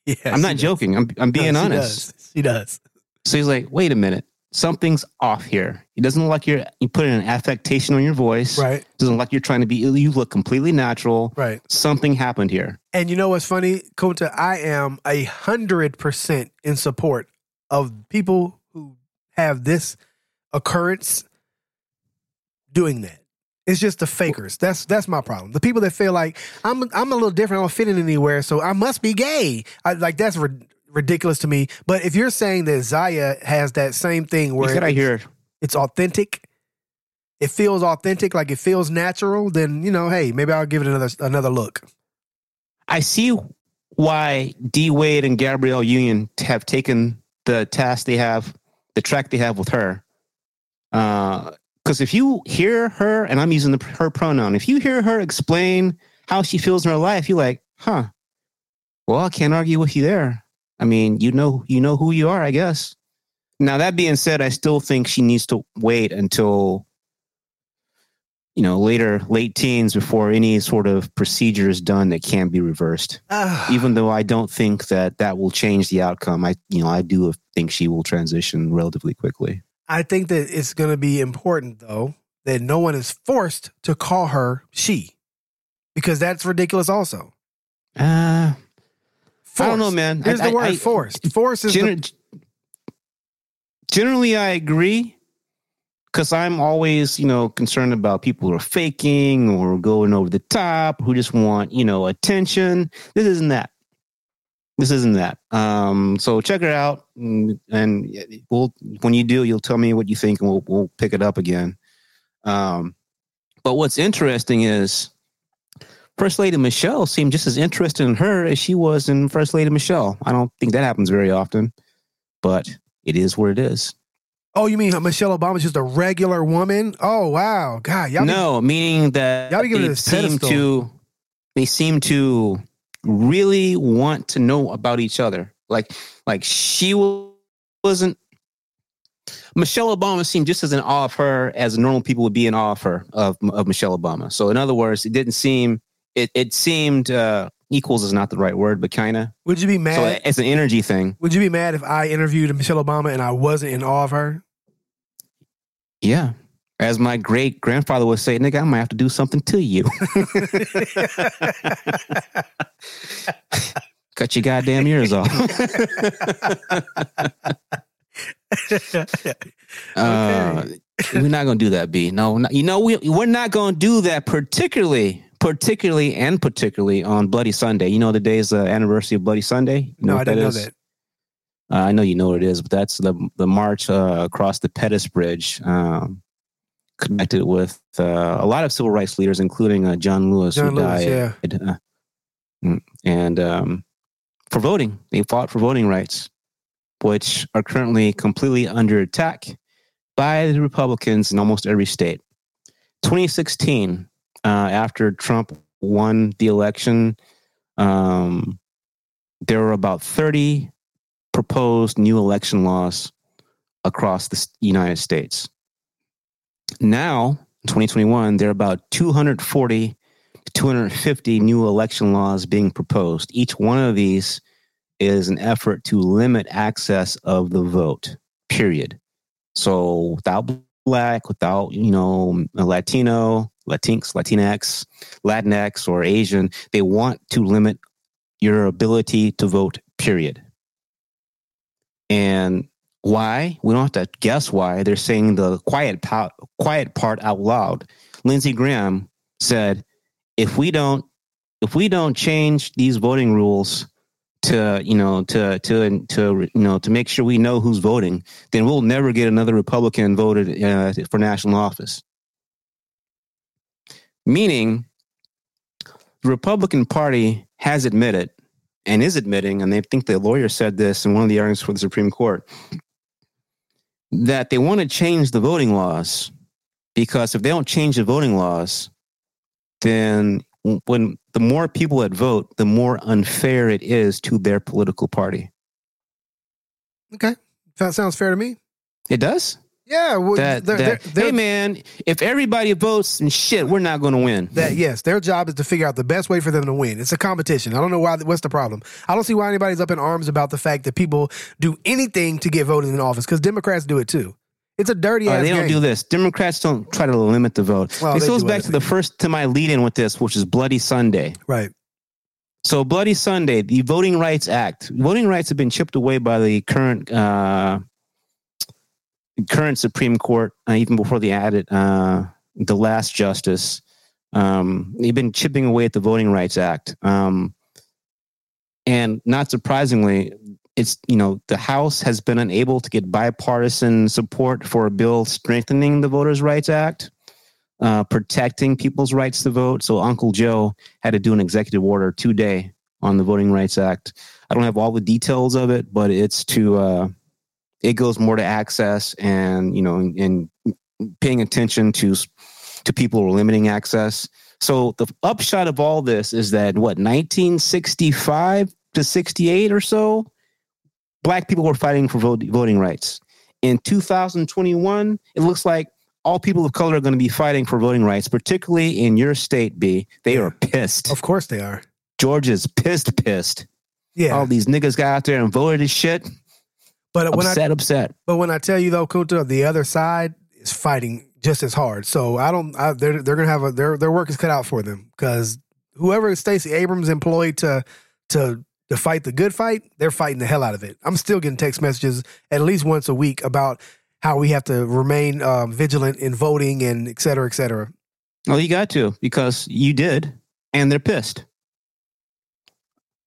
Yeah, I'm not does. joking. I'm I'm being No, she honest. does. She does. So he's like, wait a minute. Something's off here. It doesn't look like you're you put an affectation on your voice. Right, It doesn't look like you're trying to be you look completely natural. right. Something happened here. And you know what's funny, Kunta? I am a hundred percent in support of people who have this occurrence doing that. It's just the fakers. That's that's my problem. The people that feel like I'm I'm a little different. I don't fit in anywhere, so I must be gay. I, like that's ri- ridiculous to me. But if you're saying that Zaya has that same thing where gotta hear it's authentic, it feels authentic, like it feels natural, then you know, hey, maybe I'll give it another another look. I see why D Wade and Gabrielle Union have taken the task they have, the track they have with her. Uh, Because if you hear her, and I'm using the, her pronoun, if you hear her explain how she feels in her life, you're like, huh. Well, I can't argue with you there. I mean, you know, you know who you are, I guess. Now that being said, I still think she needs to wait until you know later late teens before any sort of procedure is done that can be reversed even though i don't think that that will change the outcome i you know i do think she will transition relatively quickly I think that it's going to be important, though, that no one is forced to call her she, because that's ridiculous. Also, uh forced. i don't know man Here's I- the word I- forced. Force is the, generally i agree because i'm always you know concerned about people who are faking or going over the top who just want you know attention this isn't that this isn't that. Um so check her out and, and we'll when you do you'll tell me what you think and we'll, we'll pick it up again. Um but what's interesting is first lady michelle seemed just as interested in her as she was in first lady michelle. I don't think that happens very often but it is what it is. Oh, you mean Michelle Obama's just a regular woman? Oh wow, God, y'all be- no meaning that y'all be giving they seem to they seem to really want to know about each other like like she wa- wasn't Michelle Obama seemed just as in awe of her as normal people would be in awe of her of, of Michelle Obama. So in other words, it didn't seem it it seemed uh, equals is not the right word, but kind of. would you be mad? So it's an energy thing. would you be mad if I interviewed Michelle Obama and I wasn't in awe of her? Yeah. As my great grandfather would say, nigga, I might have to do something to you. Cut your goddamn ears off. Uh, we're not gonna do that, B. No, not, you know we we're not gonna do that, particularly, particularly, and particularly on Bloody Sunday. You know the day is the anniversary of Bloody Sunday. You no, what I didn't know that. Uh, I know you know what it is, but that's the the march uh, across the Pettus Bridge, um, connected with uh, a lot of civil rights leaders, including uh, John Lewis, John who Lewis, died. yeah. uh, mm, and um, for voting, they fought for voting rights, which are currently completely under attack by the Republicans in almost every state. 2016, uh, after Trump won the election, um, there were about 30 proposed new election laws across the United States. Now, in 2021, there are about 240 to 250 new election laws being proposed. Each one of these is an effort to limit access of the vote, period. So without black, without, you know, Latino, Latinx, Latinx, Latinx, or Asian, they want to limit your ability to vote, period. And why? We don't have to guess why. They're saying the quiet, quiet part out loud. Lindsey Graham said, if we don't, if we don't change these voting rules to, you know, to, to, to, you know, to make sure we know who's voting, then we'll never get another Republican voted uh, for national office. Meaning, the Republican Party has admitted and is admitting, and they think the lawyer said this in one of the arguments for the Supreme Court, that they want to change the voting laws because if they don't change the voting laws, then when the more people that vote, the more unfair it is to their political party. Okay, that sounds fair to me. It does. Yeah, well, That, they're- that they're- they're- hey man, if everybody votes and shit, we're not going to win. that yes, their job is to figure out the best way for them to win. It's a competition. I don't know why. What's the problem? I don't see why anybody's up in arms about the fact that people do anything to get voted in office because Democrats do it too. It's a dirty Uh, ass they don't game. do this. Democrats don't try to limit the vote. Well, this goes back to the first to my lead in with this, which is Bloody Sunday. right. So Bloody Sunday, the Voting Rights Act. Voting rights have been chipped away by the current uh, current Supreme Court, uh, even before they added uh, the last justice. Um, they've been chipping away at the Voting Rights Act, um, and not surprisingly, it's you know the House has been unable to get bipartisan support for a bill strengthening the Voters' Rights Act, uh, protecting people's rights to vote. So Uncle Joe had to do an executive order today on the Voting Rights Act. I don't have all the details of it, but it's to uh, it goes more to access and you know and paying attention to to people who are limiting access. So the upshot of all this is that what 1965 to 68 or so, black people were fighting for vote, voting rights. In 2021, it looks like all people of color are going to be fighting for voting rights, particularly in your state. B, they are pissed. Of course they are. Georgia's pissed, pissed. Yeah, All these niggas got out there and voted this shit. But when I Upset, upset. but when I tell you though, Kunta, the other side is fighting just as hard. So I don't. I, they're they're gonna have a their their work is cut out for them because whoever Stacey Abrams employed to to to fight the good fight, they're fighting the hell out of it. I'm still getting text messages at least once a week about how we have to remain um, vigilant in voting and et cetera, et cetera. Well, you got to because you did, and they're pissed.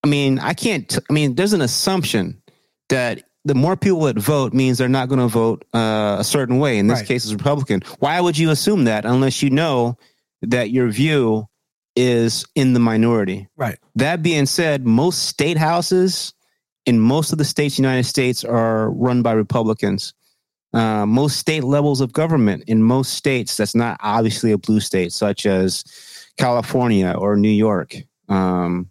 I mean, I can't. T- I mean, there's an assumption that the more people that vote means they're not going to vote uh, a certain way. In this Right. case, is Republican. Why would you assume that unless you know that your view is in the minority? Right. That being said, most state houses in most of the states, the United States, are run by Republicans. Uh, most state levels of government in most states, that's not obviously a blue state, such as California or New York. Um,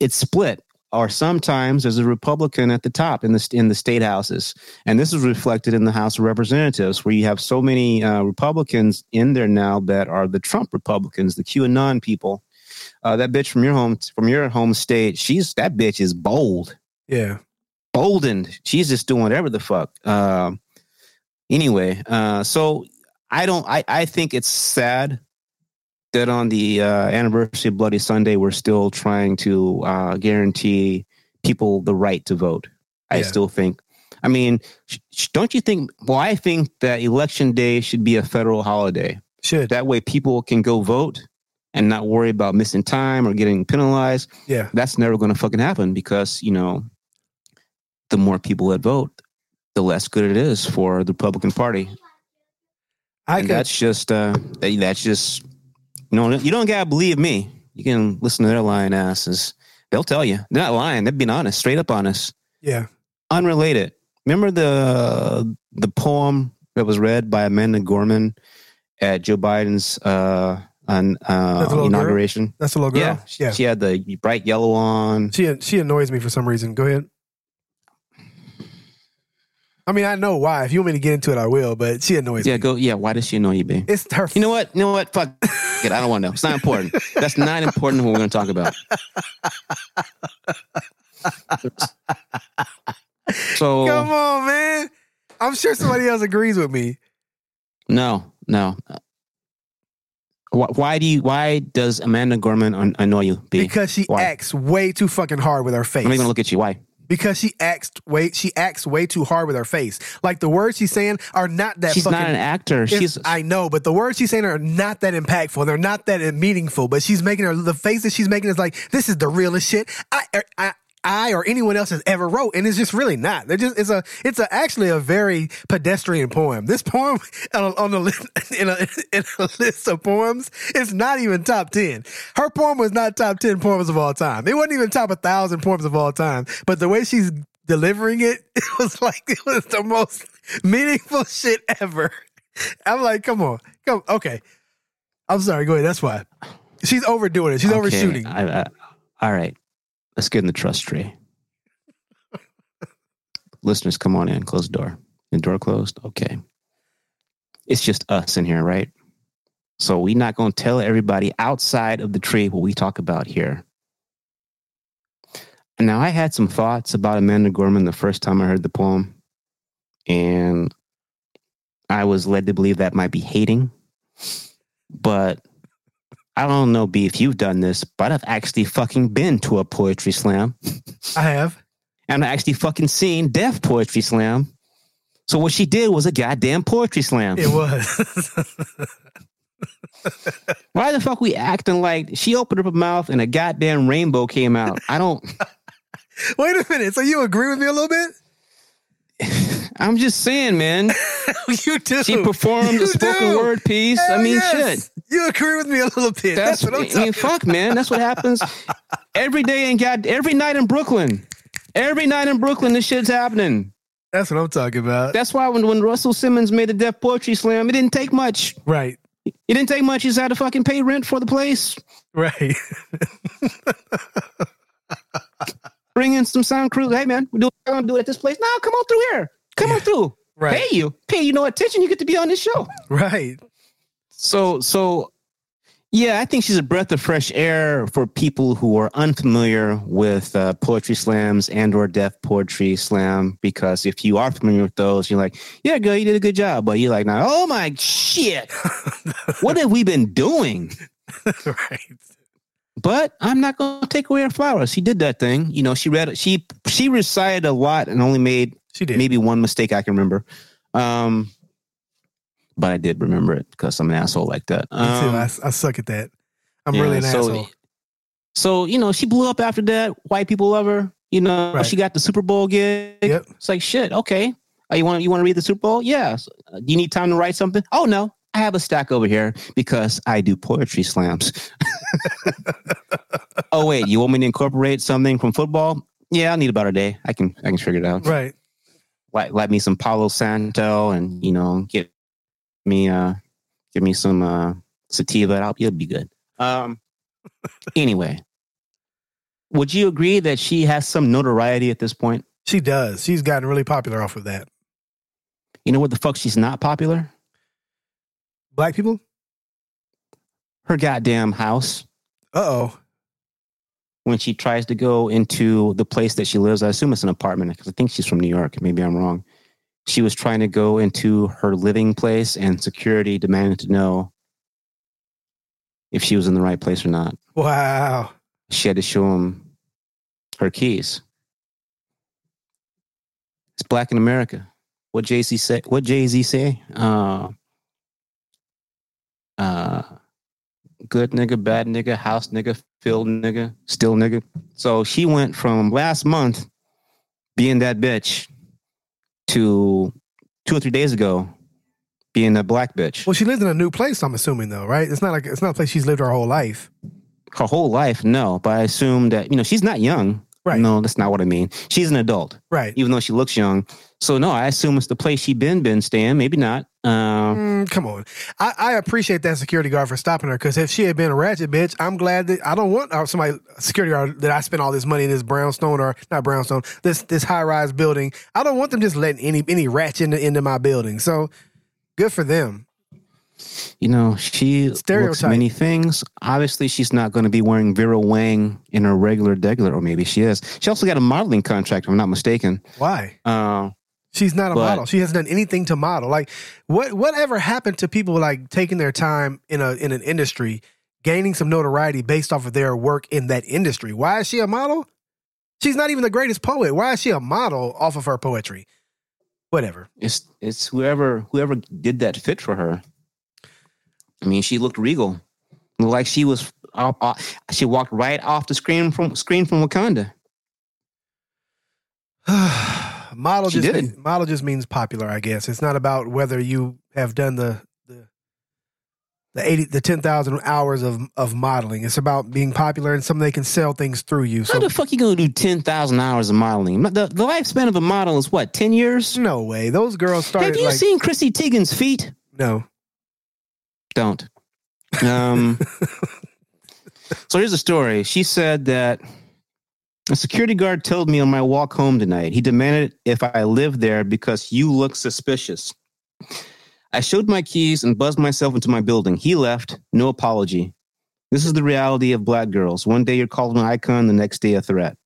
it's split, or sometimes there's a Republican at the top in the in the state houses, and this is reflected in the House of Representatives, where you have so many uh, Republicans in there now that are the Trump Republicans, the QAnon people. Uh, that bitch from your home from your home state, she's that bitch is bold Yeah. boldened. She's just doing whatever the fuck. Um, anyway, uh, so I don't. I I think it's sad that on the uh, anniversary of Bloody Sunday, we're still trying to uh, guarantee people the right to vote. I Yeah. still think. I mean, sh- sh- don't you think? Well, I think that election day should be a federal holiday. Should. That way, people can go vote and not worry about missing time or getting penalized yeah. that's never going to fucking happen because you know the more people that vote the less good it is for the republican party I and could. that's just uh that's just you know you don't gotta believe me you can listen to their lying asses they'll tell you they're not lying they're being honest straight up honest Yeah. unrelated remember the the poem that was read by amanda gorman at joe biden's uh an That's uh, girl? inauguration. That's a little girl. Yeah, she, she had the bright yellow on. She she annoys me for some reason. Go ahead. I mean, I know why. If you want me to get into it, I will. But she annoys Yeah, me. Yeah, go. Yeah, why does she annoy you, B? It's her. You know what? You know what? Fuck it. I don't want to know. It's not important. That's not important. What we're going to talk about. So Come on, man. I'm sure somebody else agrees with me no, no. Why, why do you? Why does Amanda Gorman annoy you, B? because she Why? acts way too fucking hard with her face. I'm not even going to look at you. Why? Because she acts way she acts way too hard with her face. Like the words she's saying are not that. She's fucking, not an actor. She's I know, but the words she's saying are not that impactful. They're not that meaningful. But she's making her the face that she's making is like this is the realest shit I er, I I or anyone else has ever wrote, and it's just really not. They're just it's a it's a, actually a very pedestrian poem. This poem on, on the list in a, in a list of poems, it's not even top ten. Her poem was not top ten poems of all time. It wasn't even top a thousand poems of all time. But the way she's delivering it, it was like it was the most meaningful shit ever. I'm like, come on, come. Okay, I'm sorry. Go ahead. That's why she's overdoing it. She's Okay, overshooting. I, I, all right, let's get in the trust tree. Listeners, come on in. Close the door. The door closed. Okay. It's just us in here, right? So we're not going to tell everybody outside of the tree what we talk about here. Now, I had some thoughts about Amanda Gorman the first time I heard the poem, and I was led to believe that might be hating, but I don't know, B, if you've done this, but I've actually fucking been to a poetry slam. I have. And I actually fucking seen Def Poetry Slam. So what she did was a goddamn poetry slam. It was. Why the fuck we acting like she opened up her mouth and a goddamn rainbow came out? I don't. Wait a minute. So you agree with me a little bit? I'm just saying, man. you do. She performed You a spoken do. word piece. I mean, yes. shit. You agree with me a little bit. That's, That's, what I'm I mean, fuck, man. That's what happens every day in God, every night in Brooklyn. Every night in Brooklyn, this shit's happening. That's what I'm talking about. That's why when, when Russell Simmons made the Def Poetry Slam, it didn't take much. right. It didn't take much. He just had to fucking pay rent for the place. Right. Bring in some sound crew. Hey man, we do we're gonna do it at this place. No, come on through here. Come on through. Right. Pay you. Pay you no attention. You get to be on this show. Right. So so yeah, I think she's a breath of fresh air for people who are unfamiliar with uh, poetry slams and or Def poetry slam. Because if you are familiar with those, you're like, yeah, girl, you did a good job. But you're like, now, oh my shit, what have we been doing? right. But I'm not going to take away her flowers. She did that thing. You know, she read, she she recited a lot and only made She did. maybe one mistake I can remember. Um, but I did remember it because I'm an asshole like that. Um, I, I suck at that. I'm yeah, really an so, asshole. So you know, she blew up after that. White people love her. You know, Right. she got the Super Bowl gig. Yep. It's like shit. Okay, uh, you want you want to read the Super Bowl? Yeah. So, uh, do you need time to write something? Oh no, I have a stack over here because I do poetry slams. oh wait, you want me to incorporate something from football? Yeah, I need about a day. I can I can figure it out. Right. Light, light me some Palo Santo and you know get me uh give me some uh sativa. I'll it'll be good. Um. anyway, would you agree that she has some notoriety at this point? She does. She's gotten really popular off of that. You know what the fuck she's not popular? Black people? Her goddamn house. Uh oh. When she tries to go into the place that she lives, I assume it's an apartment because I think she's from New York. Maybe I'm wrong. She was trying to go into her living place, and security demanded to know if she was in the right place or not. Wow. She had to show him her keys. It's black in America. What Jay Z say? What Jay Z say? Uh, uh, good nigga, bad nigga, house nigga, field nigga, still nigga. So she went from last month being that bitch to two or three days ago being a black bitch. Well, she lives in a new place, I'm assuming, though, right? It's not like it's not a place she's lived her whole life. Her whole life, no, but I assume that you know she's not young. Right. No, that's not what I mean. She's an adult, Right. even though she looks young. So no, I assume it's the place she been been staying. Maybe not. Uh, Mm, come on. I, I appreciate that security guard for stopping her because if she had been a ratchet bitch, I'm glad that I don't want uh, somebody security guard that I spent all this money in this brownstone or not brownstone this this high rise building. I don't want them just letting any any ratchet into, into my building. So good for them. You know, she looks many things. Obviously, she's not going to be wearing Vera Wang in her regular degular, or maybe she is. She also got a modeling contract, if I'm not mistaken. Why? Uh, She's not a But- model. She hasn't done anything to model. Like what whatever happened to people like taking their time in a in an industry, gaining some notoriety based off of their work in that industry? Why is she a model? She's not even the greatest poet. Why is she a model off of her poetry? Whatever. it's it's whoever whoever did that fit for her. I mean, she looked regal, Looked like she was. Off, off- she walked right off the screen from screen from Wakanda. model She just did. mean- model just means popular, I guess. It's not about whether you have done the the the eighty the ten thousand hours of of modeling. It's about being popular and something they can sell things through you. How the fuck you gonna do ten thousand hours of modeling? The, the lifespan of a model is what ten years. no way. Those girls started Have you like seen Chrissy Teigen's feet? no. Don't. Um, so here's the story. She said that a security guard told me on my walk home tonight. He demanded if I lived there because you look suspicious. I showed my keys and buzzed myself into my building. He left, no apology. This is the reality of black girls. One day you're called an icon, the next day a threat.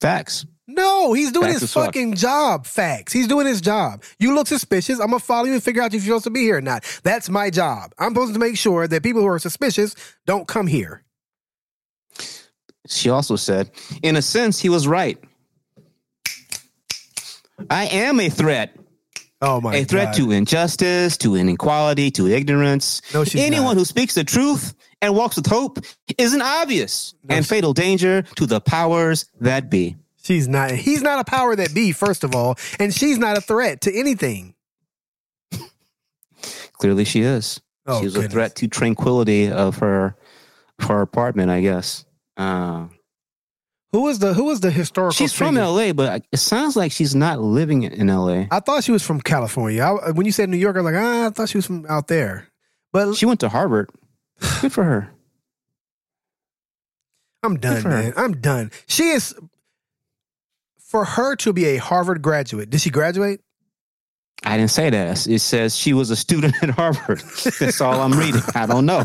Facts. No, he's doing Facts his as fuck. fucking job. Facts. He's doing his job. You look suspicious. I'm gonna follow you and figure out if you're supposed to be here or not. That's my job. I'm supposed to make sure that people who are suspicious don't come here. She also said, in a sense, he was right. I am a threat. Oh my a threat God. to injustice, to inequality, to ignorance. No, she's Anyone not. who speaks the truth and walks with hope is an obvious No, and fatal danger to the powers that be. She's not. He's not a power that be. First of all, and she's not a threat to anything. Clearly, she is. Oh, She's goodness. a threat to tranquility of her of her apartment, I guess. Uh, Who was the Who was the historical? she's from? LA, but it sounds like she's not living in LA. I thought she was from California. I, when you said New York, I was like, ah, I thought she was from out there. But She went to Harvard. Good for her. I'm done, man. I'm done. She is for her to be a Harvard graduate. Did she graduate? I didn't say that. It says she was a student at Harvard. That's all I'm reading. I don't know.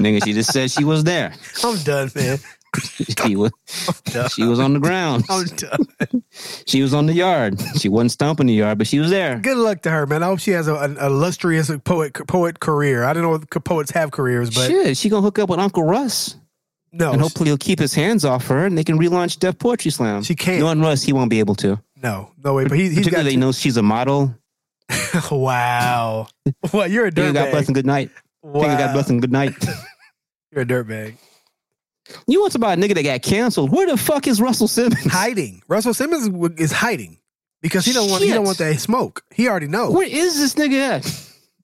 Nigga, she just said she was there. I'm done, man. She was done. she was on the ground. I'm done. She was on the yard. She wasn't stomping the yard, but she was there. Good luck to her, man. I hope she has a, an illustrious poet poet career. I don't know if poets have careers, but Shit, she gonna hook up with Uncle Russ, no, and hopefully he'll keep his hands off her, and they can relaunch Def Poetry Slam. She can't. Knowing Russ, he won't be able to. no, no way. But he, he's got. Particularly, he knows she's a model. wow. What you're a Finger God bless dirtbag. and good night. Finger God Wow. bless and good night. You're a dirtbag. you want to about a nigga that got canceled? Where the fuck is Russell Simmons? Hiding. Russell Simmons w- is hiding because he don't want he Shit. don't want that smoke. He already knows. Where is this nigga at?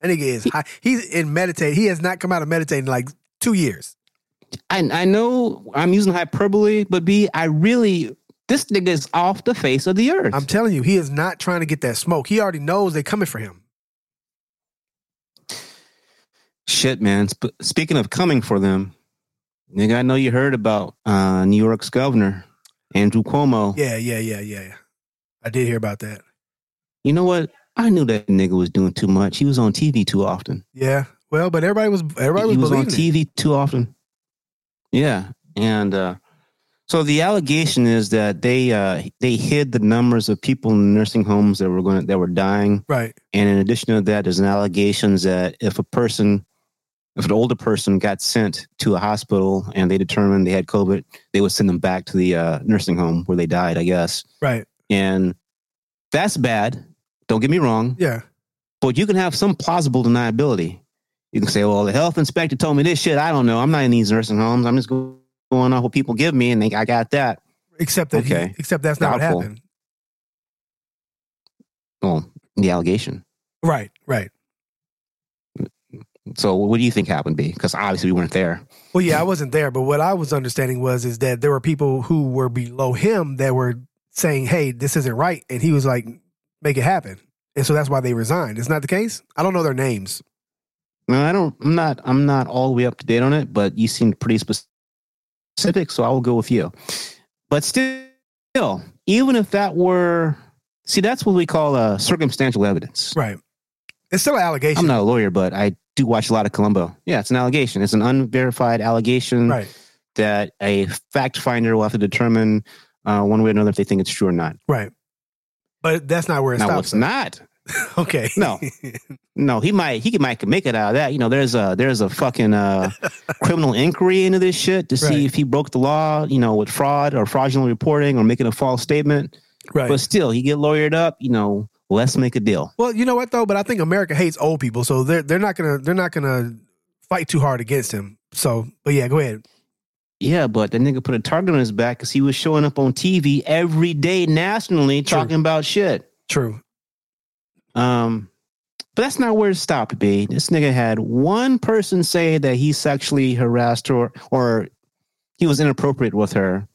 That nigga is hi- he's in meditate. He has not come out of meditate in like two years. I I know I'm using hyperbole, but B, I really this nigga is off the face of the earth. I'm telling you, he is not trying to get that smoke. He already knows they're coming for him. Shit, man. Sp- speaking of coming for them, nigga, I know you heard about uh, New York's governor Andrew Cuomo. Yeah, yeah, yeah, yeah. yeah. I did hear about that. You know what? I knew that nigga was doing too much. He was on TV too often. Yeah. Well, but everybody was everybody was, he was on believing it. TV too often. Yeah, and uh, so the allegation is that they uh, they hid the numbers of people in nursing homes that were going that were dying. Right. And in addition to that, there's an allegations that if a person, if an older person got sent to a hospital and they determined they had COVID, they would send them back to the uh, nursing home where they died, I guess. Right. And that's bad. Don't get me wrong, Yeah. but you can have some plausible deniability. You can say, well, the health inspector told me this shit. I don't know. I'm not in these nursing homes. I'm just going off what people give me and think I got that. Except that he- Okay. except that's not Doubtful. what happened. Well, the allegation. Right. Right. So what do you think happened, B? Because obviously we weren't there. Well, yeah, I wasn't there, but what I was understanding was is that there were people who were below him that were saying, "Hey, this isn't right," and he was like, "Make it happen," and so that's why they resigned. Isn't the case? I don't know their names. No, I don't. I'm not. I'm not all the way up to date on it, but you seemed pretty specific, so I will go with you. But still, even if that were, see, that's what we call uh, circumstantial evidence. Right. It's still an allegation. I'm not a lawyer, but I do watch a lot of Columbo. Yeah, it's an allegation. It's an unverified allegation right. that a fact finder will have to determine uh, one way or another if they think it's true or not. Right. But that's not where it Now, stops. what's not? okay. No. No, he might he might make it out of that. You know, there's a there's a fucking uh, criminal inquiry into this shit to see Right. if he broke the law. You know, with fraud or fraudulent reporting or making a false statement. right. But still, he get lawyered up. You know, let's make a deal. Well, you know what though, but I think America hates old people, so they're they're not gonna they're not gonna fight too hard against him. So, but yeah, go ahead. Yeah, but the nigga put a target on his back because he was showing up on TV every day nationally True. talking about shit. True. Um, but that's not where it stopped, B. This nigga had one person say that he sexually harassed her or he was inappropriate with her.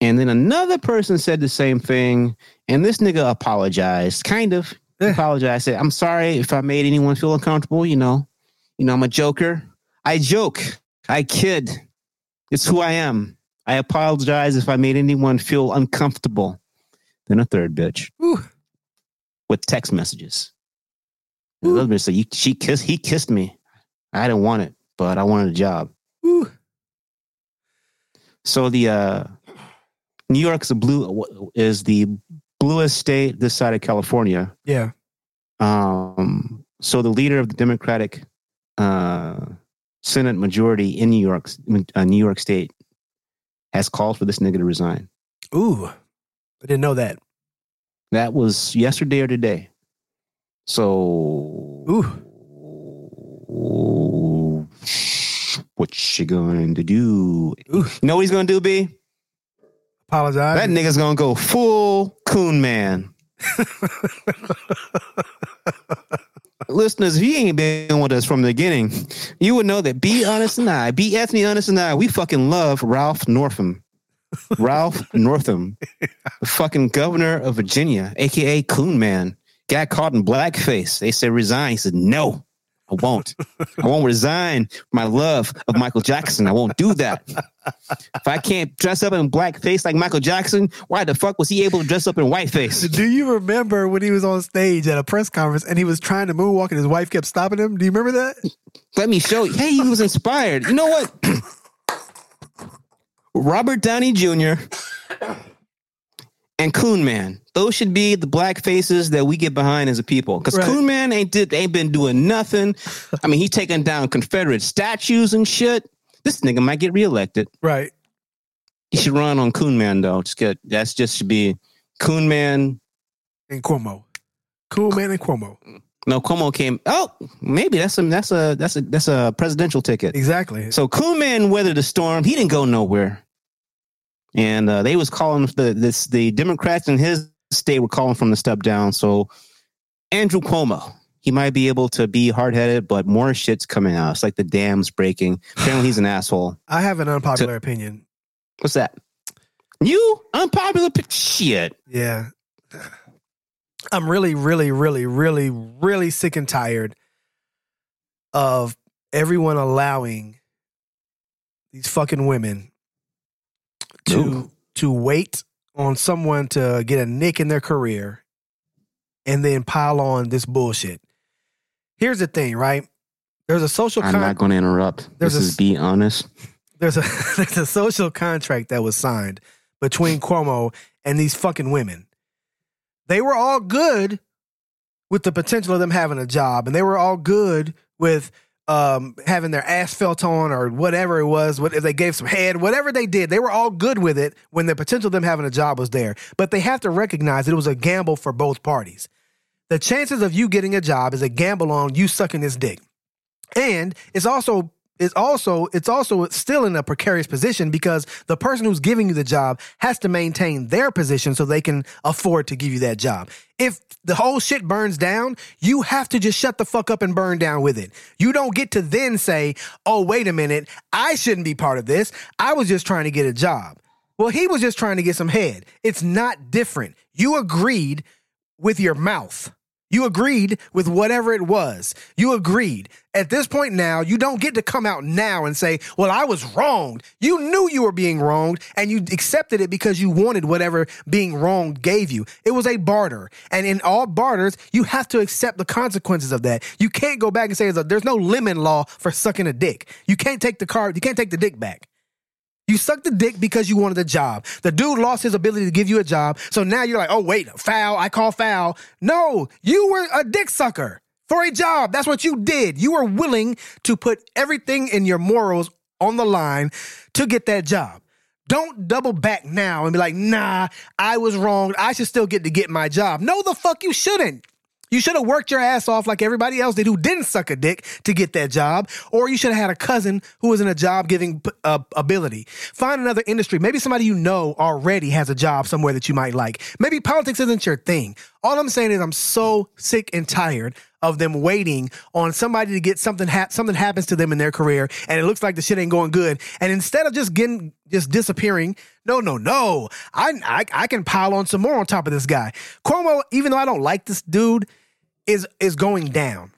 And then another person said the same thing, and this nigga apologized, kind of Eh. apologized. Said, "I'm sorry if I made anyone feel uncomfortable. You know, you know, I'm a joker. I joke. I kid. It's who I am. I apologize if I made anyone feel uncomfortable." Then a third bitch Whew. With text messages. The other bitch said, "You- "She kissed. He kissed me. I didn't want it, but I wanted a job." Whew. So the uh, New York's a blue is the bluest state this side of California. Yeah. Um, so the leader of the Democratic uh, Senate majority in New York, uh, New York State, has called for this nigga to resign. Ooh. I didn't know that. That was yesterday or today. So, Ooh. what you going to do? Ooh. You know what he's going to do, B? Apologize. That nigga's going to go full coon man. Listeners, if you ain't been with us from the beginning, you would know that B. Honest and I, B. Be Anthony Honest and I, we fucking love Ralph Northam. Ralph Northam, the fucking governor of Virginia, aka Coon Man, got caught in blackface. They said resign. He said, No, I won't. I won't resign my love of Michael Jackson. I won't do that. If I can't dress up in blackface like Michael Jackson, why the fuck was he able to dress up in whiteface? Do you remember when he was on stage at a press conference and he was trying to moonwalk and his wife kept stopping him? Do you remember that? Let me show you. Hey, he was inspired. You know what? Robert Downey Jr. and Coon Man. Those should be the black faces that we get behind as a people. Because Right. Coon Man ain't did ain't been doing nothing. I mean, he's taking down Confederate statues and shit. This nigga might get reelected. Right. He should run on Coon Man though. Just get that's just should be Coon Man. And Cuomo. Cool man and Cuomo. No, Cuomo came. Oh, maybe that's a that's a that's a that's a presidential ticket. Exactly. So Coon Man weathered the storm. He didn't go nowhere, and uh, they was calling the this the Democrats in his state were calling from the step down. So Andrew Cuomo, he might be able to be hard headed, but more shit's coming out. It's like the dam's breaking. Apparently, he's an asshole. I have an unpopular opinion. What's that? You unpopular p- shit. Yeah. I'm really, really, really, really, really sick and tired of everyone allowing these fucking women to Ooh. to wait on someone to get a nick in their career and then pile on this bullshit. Here's the thing, right? There's a social I'm not going to interrupt. There's this a is be honest. there's a there's a social contract that was signed between Cuomo and these fucking women. They were all good with the potential of them having a job, and they were all good with um, having their ass felt on or whatever it was. What if they gave some head, whatever they did, they were all good with it when the potential of them having a job was there. But they have to recognize it was a gamble for both parties. The chances of you getting a job is a gamble on you sucking this dick. And it's also is also it's also still in a precarious position because the person who's giving you the job has to maintain their position so they can afford to give you that job. If the whole shit burns down, you have to just shut the fuck up and burn down with it. You don't get to then say, "Oh, wait a minute, I shouldn't be part of this. I was just trying to get a job." Well, he was just trying to get some head. It's not different. You agreed with your mouth. You agreed with whatever it was. You agreed. At this point now, you don't get to come out now and say, Well, I was wronged. You knew you were being wronged and you accepted it because you wanted whatever being wronged gave you. It was a barter. And in all barters, you have to accept the consequences of that. You can't go back and say there's no lemon law for sucking a dick. You can't take the card, you can't take the dick back. You sucked the dick because you wanted a job. The dude lost his ability to give you a job. So now you're like, oh, wait, foul. I call foul. No, you were a dick sucker for a job. That's what you did. You were willing to put everything in your morals on the line to get that job. Don't double back now and be like, nah, I was wrong. I should still get to get my job. No, the fuck you shouldn't. You should have worked your ass off like everybody else did who didn't suck a dick to get that job. Or you should have had a cousin who was in a job giving uh, ability. Find another industry. Maybe somebody you know already has a job somewhere that you might like. Maybe politics isn't your thing. All I'm saying is I'm so sick and tired of them waiting on somebody to get something ha- something happens to them in their career and it looks like the shit ain't going good and instead of just getting just disappearing no no no I, I I can pile on some more on top of this guy Cuomo even though I don't like this dude is is going down.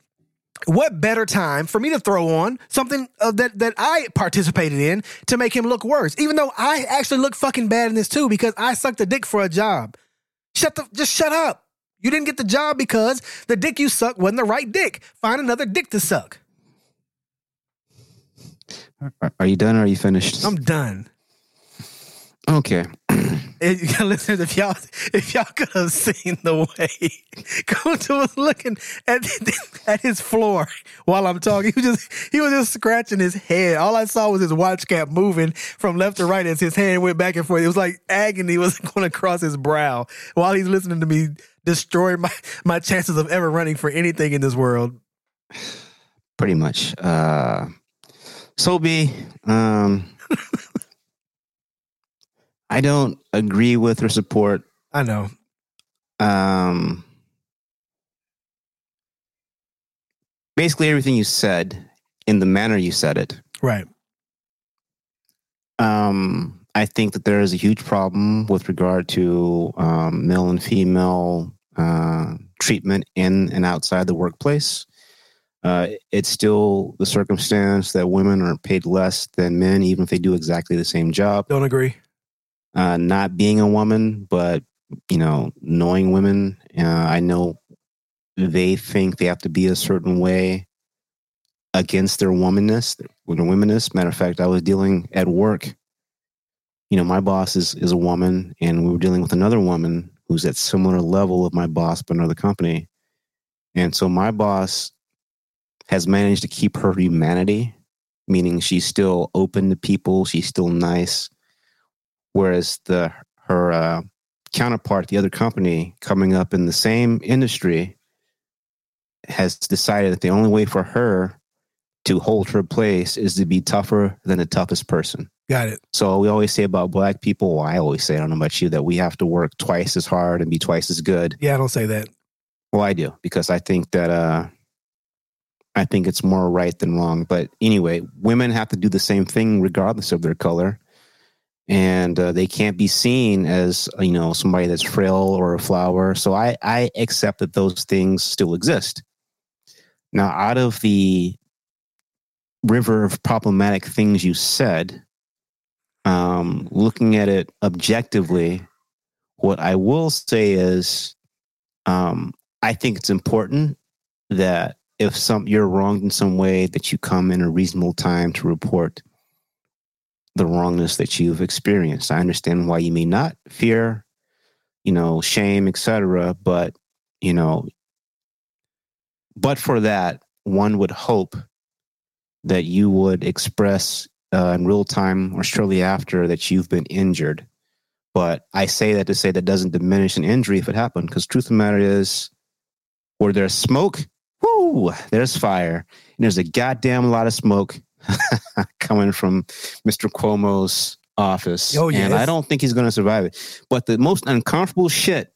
What better time for me to throw on something uh, that that I participated in to make him look worse? Even though I actually look fucking bad in this too because I sucked a dick for a job. Shut the just shut up. You didn't get the job because the dick you sucked wasn't the right dick. Find another dick to suck. Are you done or are you finished? I'm done. Okay. It, listeners, if y'all if y'all could have seen the way Kunta was looking at at his floor while I'm talking, he was just he was just scratching his head. All I saw was his watch cap moving from left to right as his hand went back and forth. It was like agony was going across his brow while he's listening to me destroy my my chances of ever running for anything in this world. Pretty much. Uh, so be um. I don't agree with or support. I know. Um, basically everything you said in the manner you said it. Right. Um, I think that there is a huge problem with regard to um, male and female uh, treatment in and outside the workplace. Uh, it's still the circumstance that women are paid less than men, even if they do exactly the same job. Don't agree uh, not being a woman, but you know, knowing women, uh, I know they think they have to be a certain way against their womanness, their womanness. Matter of fact, I was dealing at work. You know, my boss is is a woman, and we were dealing with another woman who's at similar level of my boss, but another company. And so my boss has managed to keep her humanity, meaning she's still open to people, she's still nice, whereas the her uh, counterpart, the other company coming up in the same industry, has decided that the only way for her to hold her place is to be tougher than the toughest person. Got it. So we always say about black people, well, I always say, I don't know about you, that we have to work twice as hard and be twice as good. Yeah, I don't say that. Well, I do because I think that uh, I think it's more right than wrong. But anyway, women have to do the same thing regardless of their color and uh, they can't be seen as you know somebody that's frail or a flower. So i i accept that those things still exist. Now out of the river of problematic things you said um looking at it objectively what i will say is um i think it's important that if some you're wronged in some way that you come in a reasonable time to report the wrongness that you've experienced. I understand why you may not fear, you know, shame, etc. But you know, but for that, one would hope that you would express uh, in real time or shortly after that you've been injured. But I say that to say that doesn't diminish an injury if it happened, because truth of the matter is, where there's smoke, whoo, there's fire. And there's a goddamn lot of smoke coming from Mr. Cuomo's office. Oh, And. I don't think he's going to survive it. But the most uncomfortable shit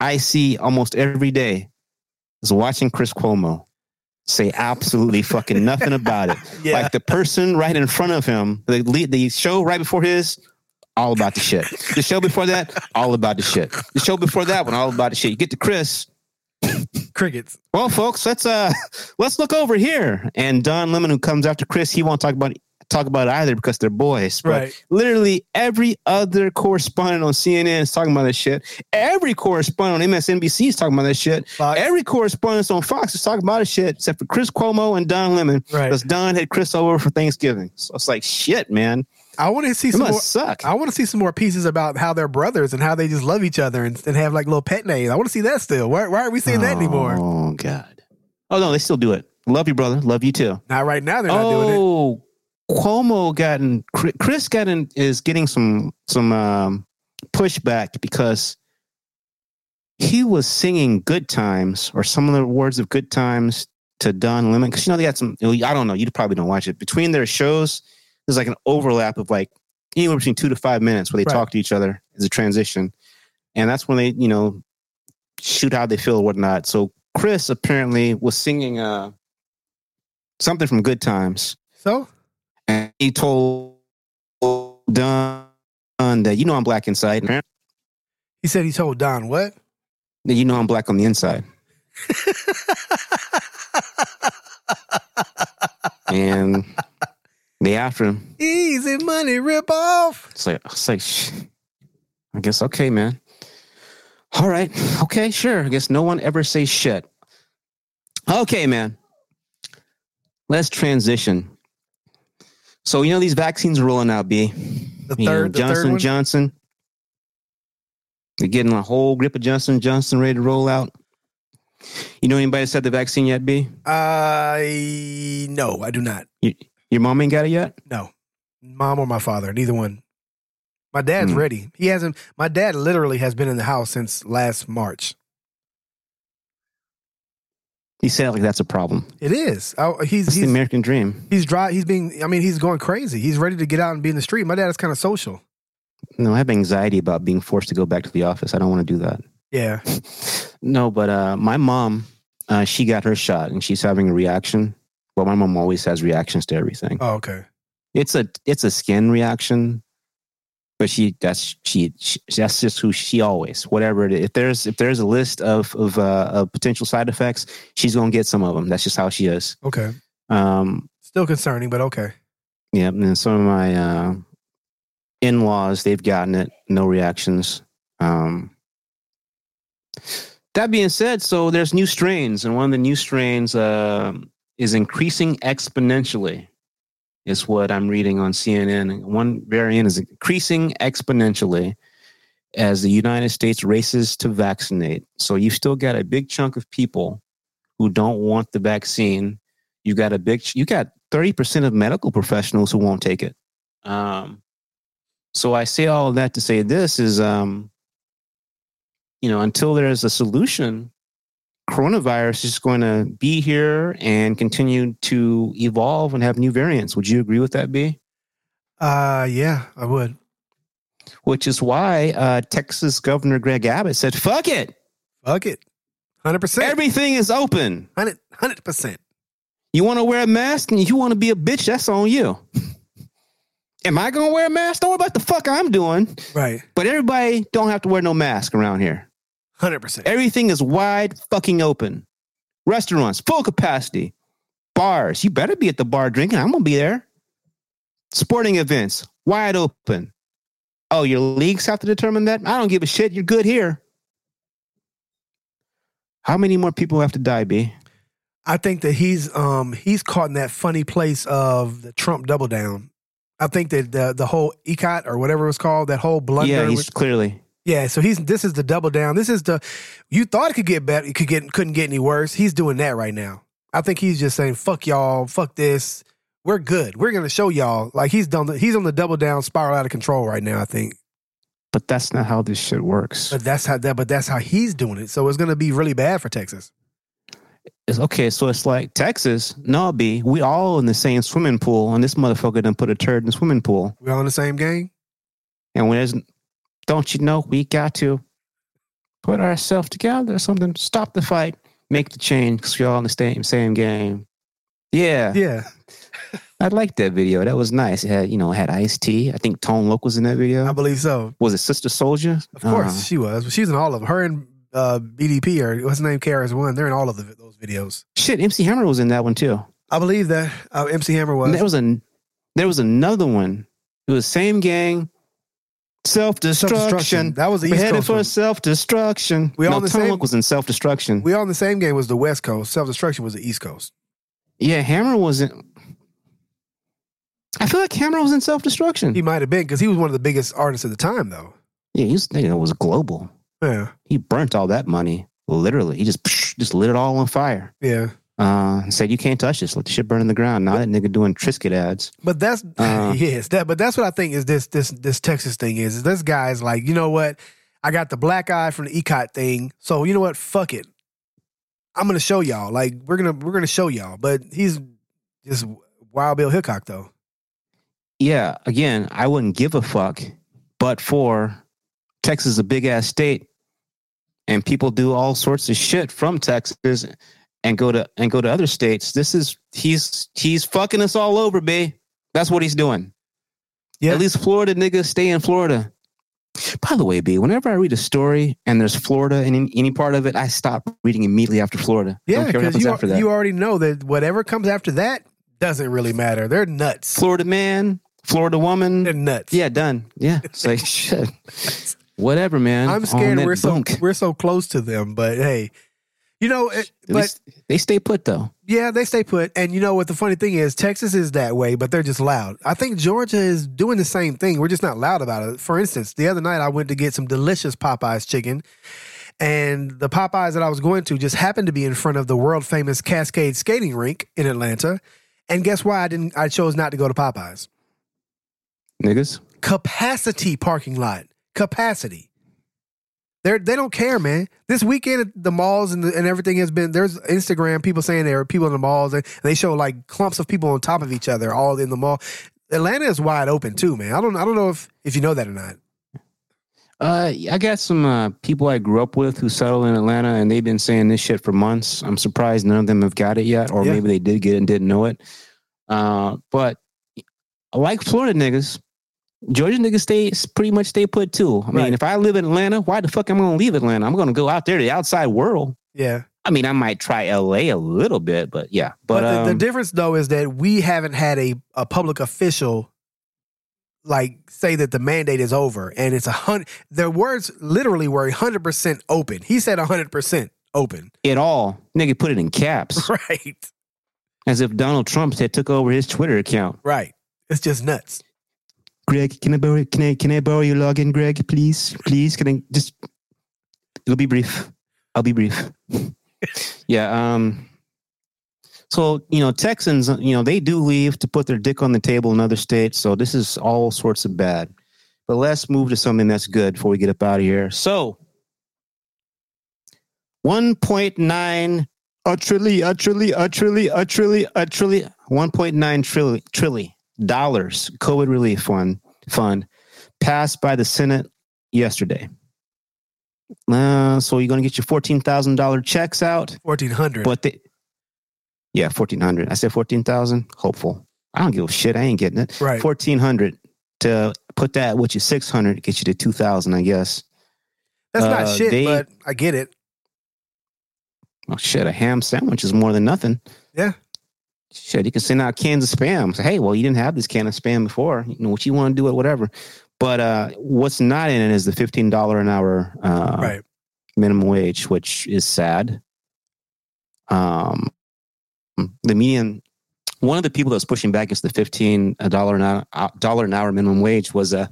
I see almost every day is watching Chris Cuomo say absolutely fucking nothing about it. Yeah. Like the person right in front of him, the lead, the show right before his, all about the shit. The show before that, all about the shit. The show before that one, all about the shit. You get to Chris, Crickets. well, folks, let's uh let's look over here. And Don Lemon, who comes after Chris, he won't talk about talk about it either because they're boys. But Right. literally every other correspondent on CNN is talking about this shit. Every correspondent on MSNBC is talking about this shit. Fox. Every correspondent on Fox is talking about this shit, except for Chris Cuomo and Don Lemon. Right. Because Don had Chris over for Thanksgiving. So it's like shit, man. I want to see It some more. suck. I want to see some more pieces about how they're brothers and how they just love each other and, and have like little pet names. I want to see that still. Why, why aren't we seeing that anymore? Oh God. Oh no, they still do it. Love you, brother. Love you too. Not right now. They're not doing it. oh, Cuomo gotten Chris gotten is getting some some um, pushback because he was singing "Good Times" or some of the words of "Good Times" to Don Lemon because you know they got some. I don't know. You probably don't watch it between their shows. There's like an overlap of like anywhere between two to five minutes where they Right. talk to each other as a transition, and that's when they you know shoot how they feel or whatnot. So Chris apparently was singing uh something from Good Times So and he told Don that you know I'm black inside. He said he told Don what? that you know I'm black on the inside. and they after him. Easy money rip off. It's like it's like sh- I guess okay, man. All right, okay, sure. I guess no one ever says shit. Okay, man. Let's transition. So you know these vaccines are rolling out, B. The You know, third, the Johnson third. Johnson. They're getting a whole grip of Johnson Johnson ready to roll out. You know anybody that's had the vaccine yet, B? I no, I do not. Your mom ain't got it yet? No, mom or my father, neither one. My dad's Hmm. ready. He hasn't. My dad literally has been in the house since last March. He said like that's a problem. It is. Oh, he's That's the American dream. he's dry. He's being. I mean, he's going crazy. He's ready to get out and be in the street. My dad is kind of social. No, I have anxiety about being forced to go back to the office. I don't want to do that. Yeah. No, but uh, my mom, uh, she got her shot and she's having a reaction. Well, my mom always has reactions to everything. Oh, okay. It's a it's a skin reaction, but she that's she, she that's just who she always whatever it is. If there's if there's a list of of, uh, of potential side effects, she's gonna get some of them. That's just how she is. Okay. Um, Still concerning, but okay. yeah, and then some of my uh, in laws they've gotten it, no reactions. Um, that being said, so there's new strains, and one of the new strains uh, is increasing exponentially. Is what I'm reading on CNN. One variant is increasing exponentially as the United States races to vaccinate. So you've still got a big chunk of people who don't want the vaccine. You got a big, you got 30% of medical professionals who won't take it. Um, so I say all of that to say this is, um, you know, until there's a solution, coronavirus is going to be here and continue to evolve and have new variants. Would you agree with that, B? Uh, yeah, I would. Which is why uh, Texas Governor Greg Abbott said, fuck it. Fuck it. Hundred percent. Everything is open. Hundred percent. You want to wear a mask and you want to be a bitch, that's on you. Am I going to wear a mask? Don't worry about the fuck I'm doing. Right. But everybody don't have to wear no mask around here. Hundred percent. Everything is wide fucking open. Restaurants, full capacity. Bars, you better be at the bar drinking. I'm going to be there. Sporting events, wide open. Oh, your leagues have to determine that? I don't give a shit. You're good here. How many more people have to die, B? I think that he's um he's caught in that funny place of the Trump double down. I think that the the whole ECOT or whatever it was called, that whole blunder. yeah, he's clearly. Yeah. So he's this is the double down. This is the you thought it could get better, it could get couldn't get any worse. He's doing that right now. I think he's just saying fuck y'all, fuck this. We're good. We're gonna show y'all. Like he's done. The, he's on the double down spiral out of control right now. I think. But that's not how this shit works. But that's how that. But that's how he's doing it. So it's gonna be really bad for Texas. it's okay. So it's like Texas. No, B. We all in the same swimming pool, and this motherfucker done put a turd in the swimming pool. We all in the same game. And when there's, don't you know, we got to put ourselves together or something. Stop the fight, make the change, because we're all in the same same game. Yeah, Yeah. I liked that video. That was nice. It had, you know, it had Ice T. I think Tone Loc was in that video. I believe so. Was it Sister Souljah? Of course, Uh, she was. She's in all of them. Her and uh, BDP or what's his name, KRS One. They're in all of the, those videos. shit, MC Hammer was in that one too. I believe that uh, MC Hammer was. And there was a there was another one. It was same gang, self destruction. That was the East We East headed Coast. for self destruction. We no, all the same- was in self destruction. We all in the same game. Was the West Coast. Self destruction was the East Coast. Yeah, Hammer wasn't. I feel like Hammer was in self destruction. He might have been because he was one of the biggest artists at the time, though. Yeah, he was. Know, it was global. Yeah, He burnt all that money. Literally, he just just lit it all on fire. yeah. Uh, and said you can't touch this. Let the shit burn in the ground. Now that nigga doing Triscuit ads. But that's Uh. yes, that. But that's what I think is this this this Texas thing is. is this is like, you know what? I got the black eye from the ECOT thing, so you know what? Fuck it. I'm gonna show y'all. Like we're gonna we're gonna show y'all. But he's just Wild Bill Hickok though. Yeah, again, I wouldn't give a fuck, but for Texas is a big ass state, and people do all sorts of shit from Texas and go to and go to other states. This is he's he's fucking us all over, babe. That's what he's doing. Yeah. At least Florida niggas stay in Florida. By the way, B, whenever I read a story and there's Florida in any, any part of it, I stop reading immediately after Florida. Yeah, don't care what because you, after that. you already know that whatever comes after that doesn't really matter. They're nuts. Florida man, Florida woman. They're nuts. Yeah, done. Yeah. It's like shit. Whatever, man. I'm scared we're so we're so close to them. But hey, you know, it, but they stay put though. Yeah, they stay put. And you know what the funny thing is, Texas is that way, but they're just loud. I think Georgia is doing the same thing. We're just not loud about it. For instance, the other night I went to get some delicious Popeyes chicken. And the Popeyes that I was going to just happened to be in front of the world famous Cascade skating rink in Atlanta. And guess why I didn't I chose not to go to Popeyes? Niggas. Capacity parking lot. Capacity. They're, they don't care, man. This weekend, the malls and, the, and everything has been. There's Instagram people saying there are people in the malls, and they show like clumps of people on top of each other, all in the mall. Atlanta is wide open too, man. I don't, I don't know if if you know that or not. Uh, I got some uh, people I grew up with who settled in Atlanta, and they've been saying this shit for months. I'm surprised none of them have got it yet, or Yeah. maybe they did get it and didn't know it. Uh, but I like Florida niggas, Georgia niggas stay pretty much stay put too. I mean, Right. if I live in Atlanta, why the fuck am I gonna leave Atlanta? I'm gonna go out there to the outside world. Yeah, I mean, I might try LA a little bit, but yeah. but, But, the, the um, difference though is that we haven't had a a public official like say that the mandate is over, and it's a hundred. Their words literally were hundred percent open. He said hundred percent open. it all nigga put it in caps Right, as if Donald Trump had took over his Twitter account. right. It's just nuts. Greg, can I borrow can I can I borrow your login, Greg? Please, please. Can I just? It'll be brief. I'll be brief. yeah. Um. So you know, Texans, you know, they do leave to put their dick on the table in other states. So this is all sorts of bad. But let's move to something that's good before we get up out of here. So, one point nine utterly, utterly, utterly, utterly, utterly, one point nine trillion trillion dollars COVID relief fund fund passed by the Senate yesterday. Uh, so you're going to get your fourteen thousand dollar checks out, Fourteen hundred. but they, yeah, fourteen hundred. I said fourteen thousand. Hopeful. I don't give a shit. I ain't getting it. Right. Fourteen hundred to put that with your six hundred get you to two thousand. I guess. That's not uh, shit, they- but I get it. Oh shit, a ham sandwich is more than nothing. Yeah. Shit, you can send out cans of spam. Say, hey, well, you didn't have this can of spam before. You know what you want to do it, whatever. But uh, what's not in it is the fifteen dollar an hour uh, right. minimum wage, which is sad. Um, the median. One of the people that was pushing back against the fifteen dollar an hour uh, dollar an hour minimum wage was a.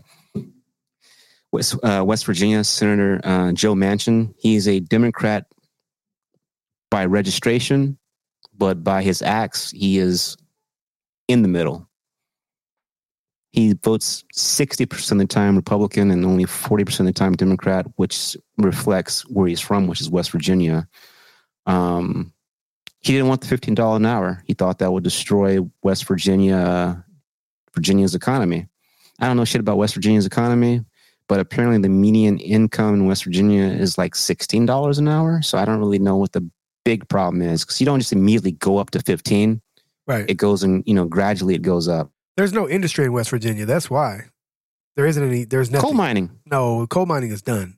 West, uh, West Virginia Senator uh, Joe Manchin. He's a Democrat by registration, but by his acts, he is in the middle. He votes 60% of the time Republican and only 40% of the time Democrat, which reflects where he's from, which is West Virginia. Um, he didn't want the fifteen dollar an hour. He thought that would destroy West Virginia, Virginia's economy. I don't know shit about West Virginia's economy, but apparently the median income in West Virginia is like sixteen dollars an hour. So I don't really know what the big problem is because you don't just immediately go up to fifteen. Right. It goes and you know gradually it goes up. There's no industry in West Virginia. That's why. There isn't any. There's nothing. Coal mining, No, coal mining is done.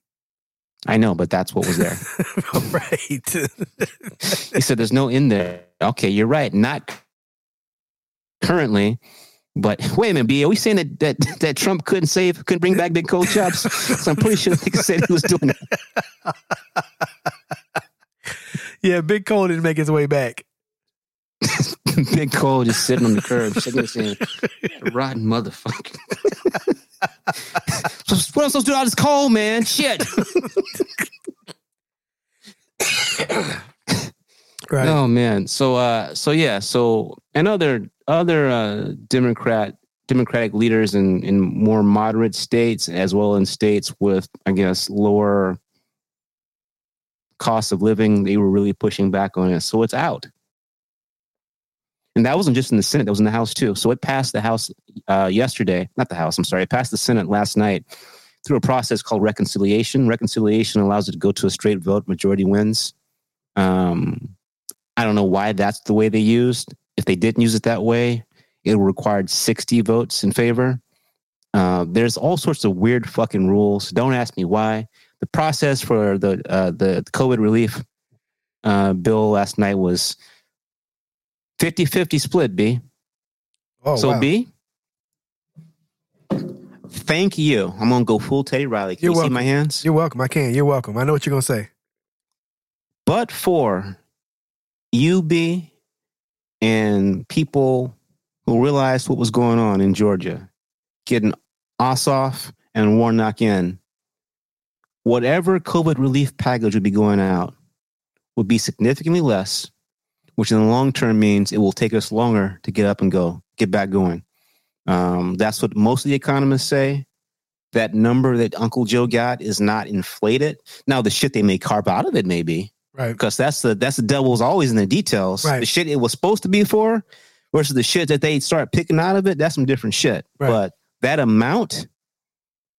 I know, but that's what was there. right. he said there's no in there. Okay, you're right. Not currently. But wait a minute, B. Are we saying that that, that Trump couldn't save, couldn't bring back big coal jobs? so I'm pretty sure they said he was doing it. Yeah, Big Coal didn't make his way back. Big coal just sitting on the curb, sitting there saying, "Rotten motherfucker." what am I supposed to do with all this coal, man? Shit. Right. Oh man. So uh so yeah, so and other other uh Democrat Democratic leaders in in more moderate states as well in states with I guess lower cost of living, they were really pushing back on it. So it's out. And that wasn't just in the Senate, that was in the House too. So it passed the House uh yesterday, not the House, I'm sorry, it passed the Senate last night through a process called reconciliation. Reconciliation allows it to go to a straight vote, majority wins. Um I don't know why that's the way they used. If they didn't use it that way, it required 60 votes in favor. Uh, there's all sorts of weird fucking rules. Don't ask me why. The process for the uh, the COVID relief uh, bill last night was 50 50 split, B. oh, so, wow. B, thank you. I'm going to go full Teddy Riley. Can You're you see my hands? You're welcome. I can. You're welcome. I know what you're gonna say. but for UB and people who realized what was going on in Georgia, getting Ossoff and Warnock in, whatever COVID relief package would be going out would be significantly less, which in the long term means it will take us longer to get up and go, get back going. Um, that's what most of the economists say. That number that Uncle Joe got is not inflated. Now, the shit they may carve out of it may be, Right. because that's the that's the devil's always in the details. Right. The shit it was supposed to be for versus the shit that they start picking out of it, that's some different shit. Right. But that amount,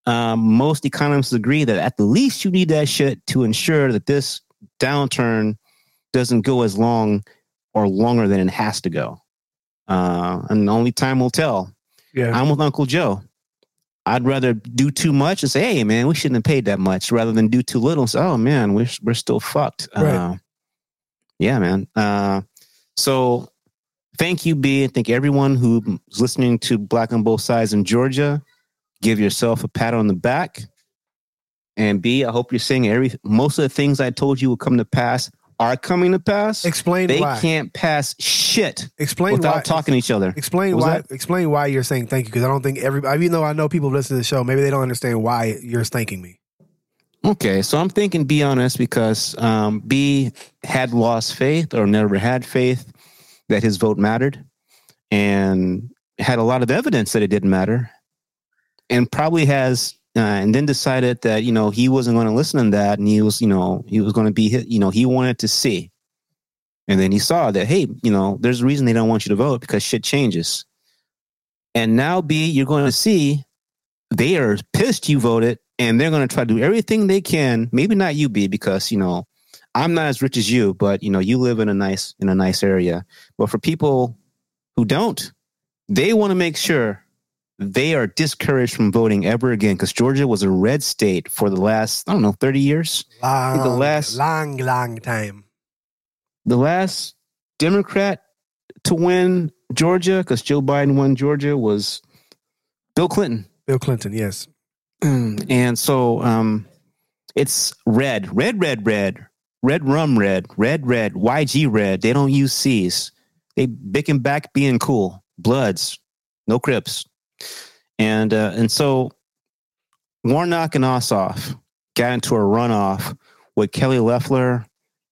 um, most economists agree that at the least you need that shit to ensure that this downturn doesn't go as long or longer than it has to go. Uh, and only time will tell. Yeah. I'm with Uncle Joe. I'd rather do too much and say, "Hey, man, we shouldn't have paid that much," rather than do too little and say, "Oh man, we're we're still fucked." Right. Uh, yeah, man. Uh, so, thank you, B. and Thank everyone who's listening to Black on Both Sides in Georgia. Give yourself a pat on the back. And B, I hope you're saying every most of the things I told you will come to pass are coming to pass. Explain they why. can't pass shit Explain without why. talking to each other. Explain why. Explain why you're saying thank you because I don't think every. Even though I know people listen to the show, maybe they don't understand why you're thanking me. Okay, so I'm thinking be honest because um, B had lost faith or never had faith that his vote mattered and had a lot of evidence that it didn't matter and probably has uh, and then decided that you know he wasn't going to listen to that and he was you know he was going to be you know he wanted to see. And then he saw that hey you know there's a reason they don't want you to vote because shit changes. And now b you're going to see they are pissed you voted and they're going to try to do everything they can maybe not you b because you know i'm not as rich as you but you know you live in a nice in a nice area. But for people who don't they want to make sure they are discouraged from voting ever again because Georgia was a red state for the last, I don't know, 30 years. Long, the last- long, long time. The last Democrat to win Georgia, because Joe Biden won Georgia, was Bill Clinton. Bill Clinton, yes. And so um, it's red, red, red, red, red rum red, red, red, YG red. They don't use C's. They bicking back being cool. Bloods, no Crips. And uh, and so Warnock and Ossoff got into a runoff with Kelly Loeffler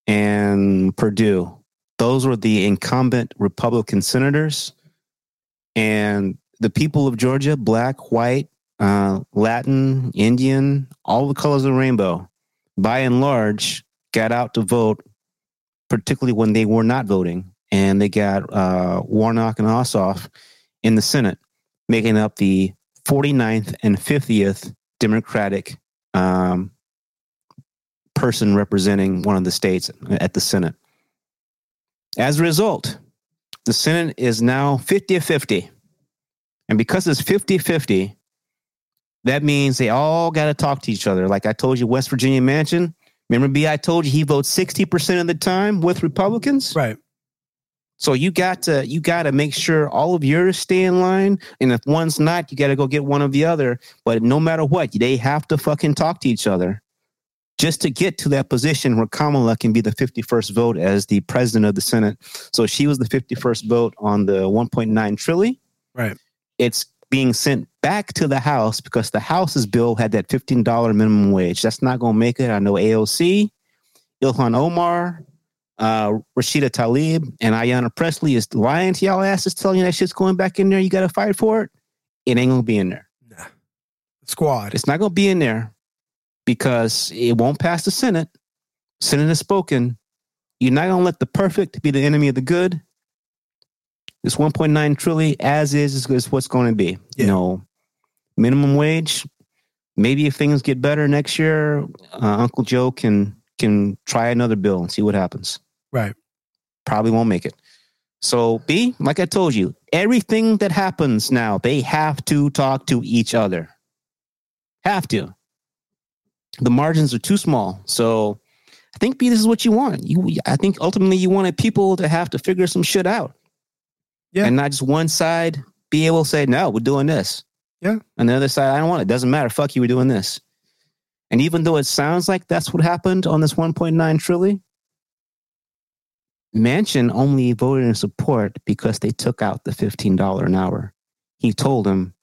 and Perdue. Those were the incumbent Republican senators. And the people of Georgia, black, white, uh, Latin, Indian, all the colors of the rainbow, by and large, got out to vote particularly when they were not voting, and they got uh, Warnock and Ossoff in the Senate, making up the 49th and 50th Democratic um, person representing one of the states at the Senate. As a result, the Senate is now 50 50. And because it's 50 50, that means they all got to talk to each other. Like I told you, West Virginia Manchin. remember B, I told you he votes 60% of the time with Republicans? Right. So you got to you got to make sure all of yours stay in line, and if one's not, you got to go get one of the other. But no matter what, they have to fucking talk to each other just to get to that position where Kamala can be the 51st vote as the president of the Senate. So she was the 51st vote on the 1.9 trillion. Right. It's being sent back to the House because the House's bill had that $15 minimum wage. That's not going to make it. I know AOC, Ilhan Omar, uh, Rashida Tlaib, and Ayanna Presley is lying to y'all asses, telling you that shit's going back in there. You got to fight for it. It ain't going to be in there. Nah. Squad. It's not going to be in there because it won't pass the Senate. Senate has spoken. You're not going to let the perfect be the enemy of the good. This 1.9 trillion as is is what's going to be. Yeah. You know, minimum wage. Maybe if things get better next year, uh, Uncle Joe can can try another bill and see what happens. Right. Probably won't make it. So B, like I told you, everything that happens now, they have to talk to each other. Have to. The margins are too small. So I think B, this is what you want. You I think ultimately you wanted people to have to figure some shit out. Yeah. And not just one side be able to say, no, we're doing this. Yeah. And the other side, I don't want it. Doesn't matter. Fuck you, we're doing this. And even though it sounds like that's what happened on this 1.9 trillion, Manchin only voted in support because they took out the $15 an hour. He told him,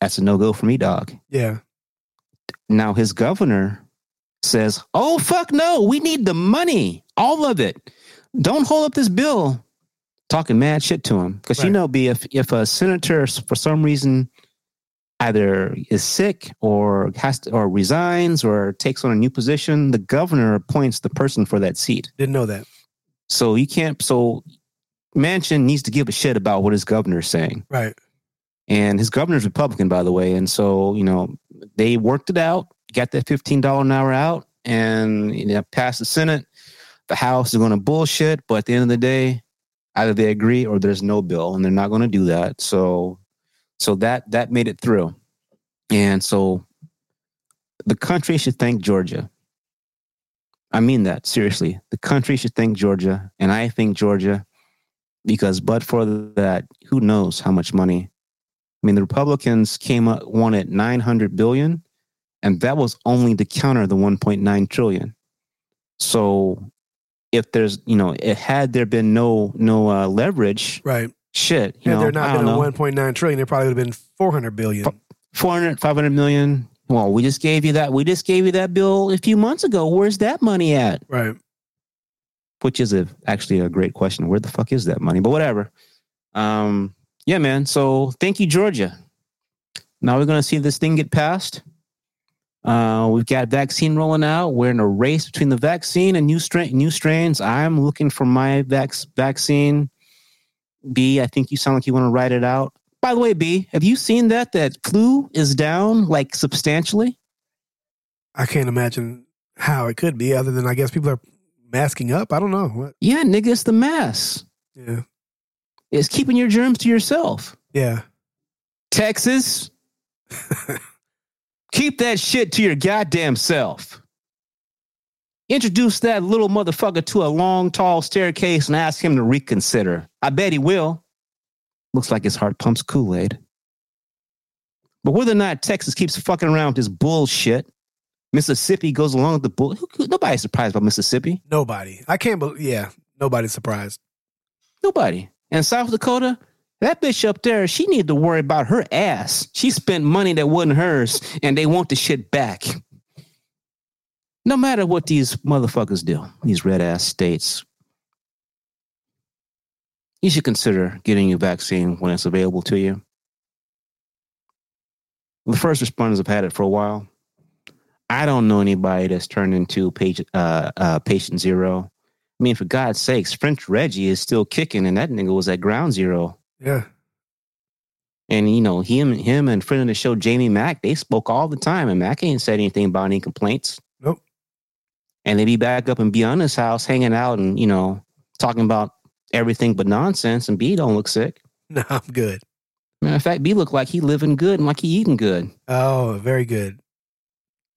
that's a no go for me, dog. Yeah. Now his governor says, oh, fuck no, we need the money, all of it. Don't hold up this bill. Talking mad shit to him. Because you know, B, if, if a senator, for some reason, either is sick or has to, or resigns or takes on a new position, the governor appoints the person for that seat. Didn't know that. So you can't. So Manchin needs to give a shit about what his governor's saying, Right. and his governor's Republican, by the way. And so you know they worked it out, got that fifteen dollar an hour out, and you know, passed the Senate. The House is going to bullshit, but at the end of the day, either they agree or there's no bill, and they're not going to do that. So, so that that made it through, and so the country should thank Georgia. I mean that seriously. The country should thank Georgia, and I think Georgia because but for that, who knows how much money? I mean, the Republicans came up wanted nine hundred billion, and that was only to counter the one point nine trillion. So, if there's you know, it had there been no no uh, leverage, Right. shit, you Had know, there not been a 1.9 trillion, there probably would have been 400 billion. 400, 500 million. Well, we just gave you that. We just gave you that bill a few months ago. Where's that money at? Right. which is a, actually a great question. Where the fuck is that money? But whatever. Um, yeah, man. So thank you, Georgia. Now we're going to see this thing get passed. Uh, we've got vaccine rolling out. We're in a race between the vaccine and new strain, new strains. I'm looking for my vac- vaccine. B, I think you sound like you want to write it out. By the way, B, have you seen that that flu is down like substantially? I can't imagine how it could be other than I guess people are masking up. I don't know. What? Yeah, nigga, it's the mask. Yeah. It's keeping your germs to yourself. Yeah. Texas, keep that shit to your goddamn self. Introduce that little motherfucker to a long, tall staircase and ask him to reconsider. I bet he will. Looks like his heart pumps Kool Aid. But whether or not Texas keeps fucking around with this bullshit, Mississippi goes along with the bull. Nobody's surprised about Mississippi. Nobody. I can't believe. Yeah. Nobody's surprised. Nobody. And South Dakota, that bitch up there, she needed to worry about her ass. She spent money that wasn't hers, and they want the shit back. No matter what these motherfuckers do, these red ass states, you should consider getting your vaccine when it's available to you. The first responders have had it for a while. I don't know anybody that's turned into patient, uh, uh, patient zero. I mean, for God's sakes, French Reggie is still kicking, and that nigga was at ground zero. Yeah. And you know, him, him, and friend of the show, Jamie Mack, they spoke all the time, and Mack ain't said anything about any complaints. Nope. And they be back up and in Beyonce's house, hanging out, and you know, talking about everything but nonsense. And B don't look sick. No, I'm good. Matter of fact, B look like he living good and like he eating good. Oh, very good.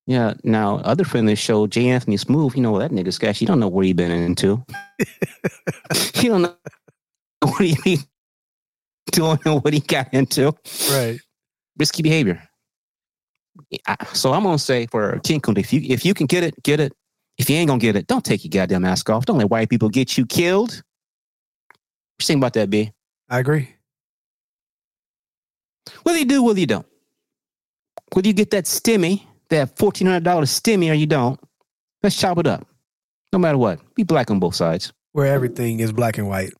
Yeah. Now, other friend of the show, J. Anthony Smooth, you know that nigga sketch. You don't know where he been into. you don't know what he doing and what he got into. Right. Risky behavior. So I'm gonna say for King Kunta, if you if you can get it, get it. If you ain't gonna get it, don't take your goddamn mask off. Don't let white people get you killed. What you think about that, B? I agree. Whether you do, whether you don't. Whether you get that stimmy, that fourteen hundred dollar stimmy, or you don't, let's chop it up. No matter what, be black on both sides. Where everything is black and white.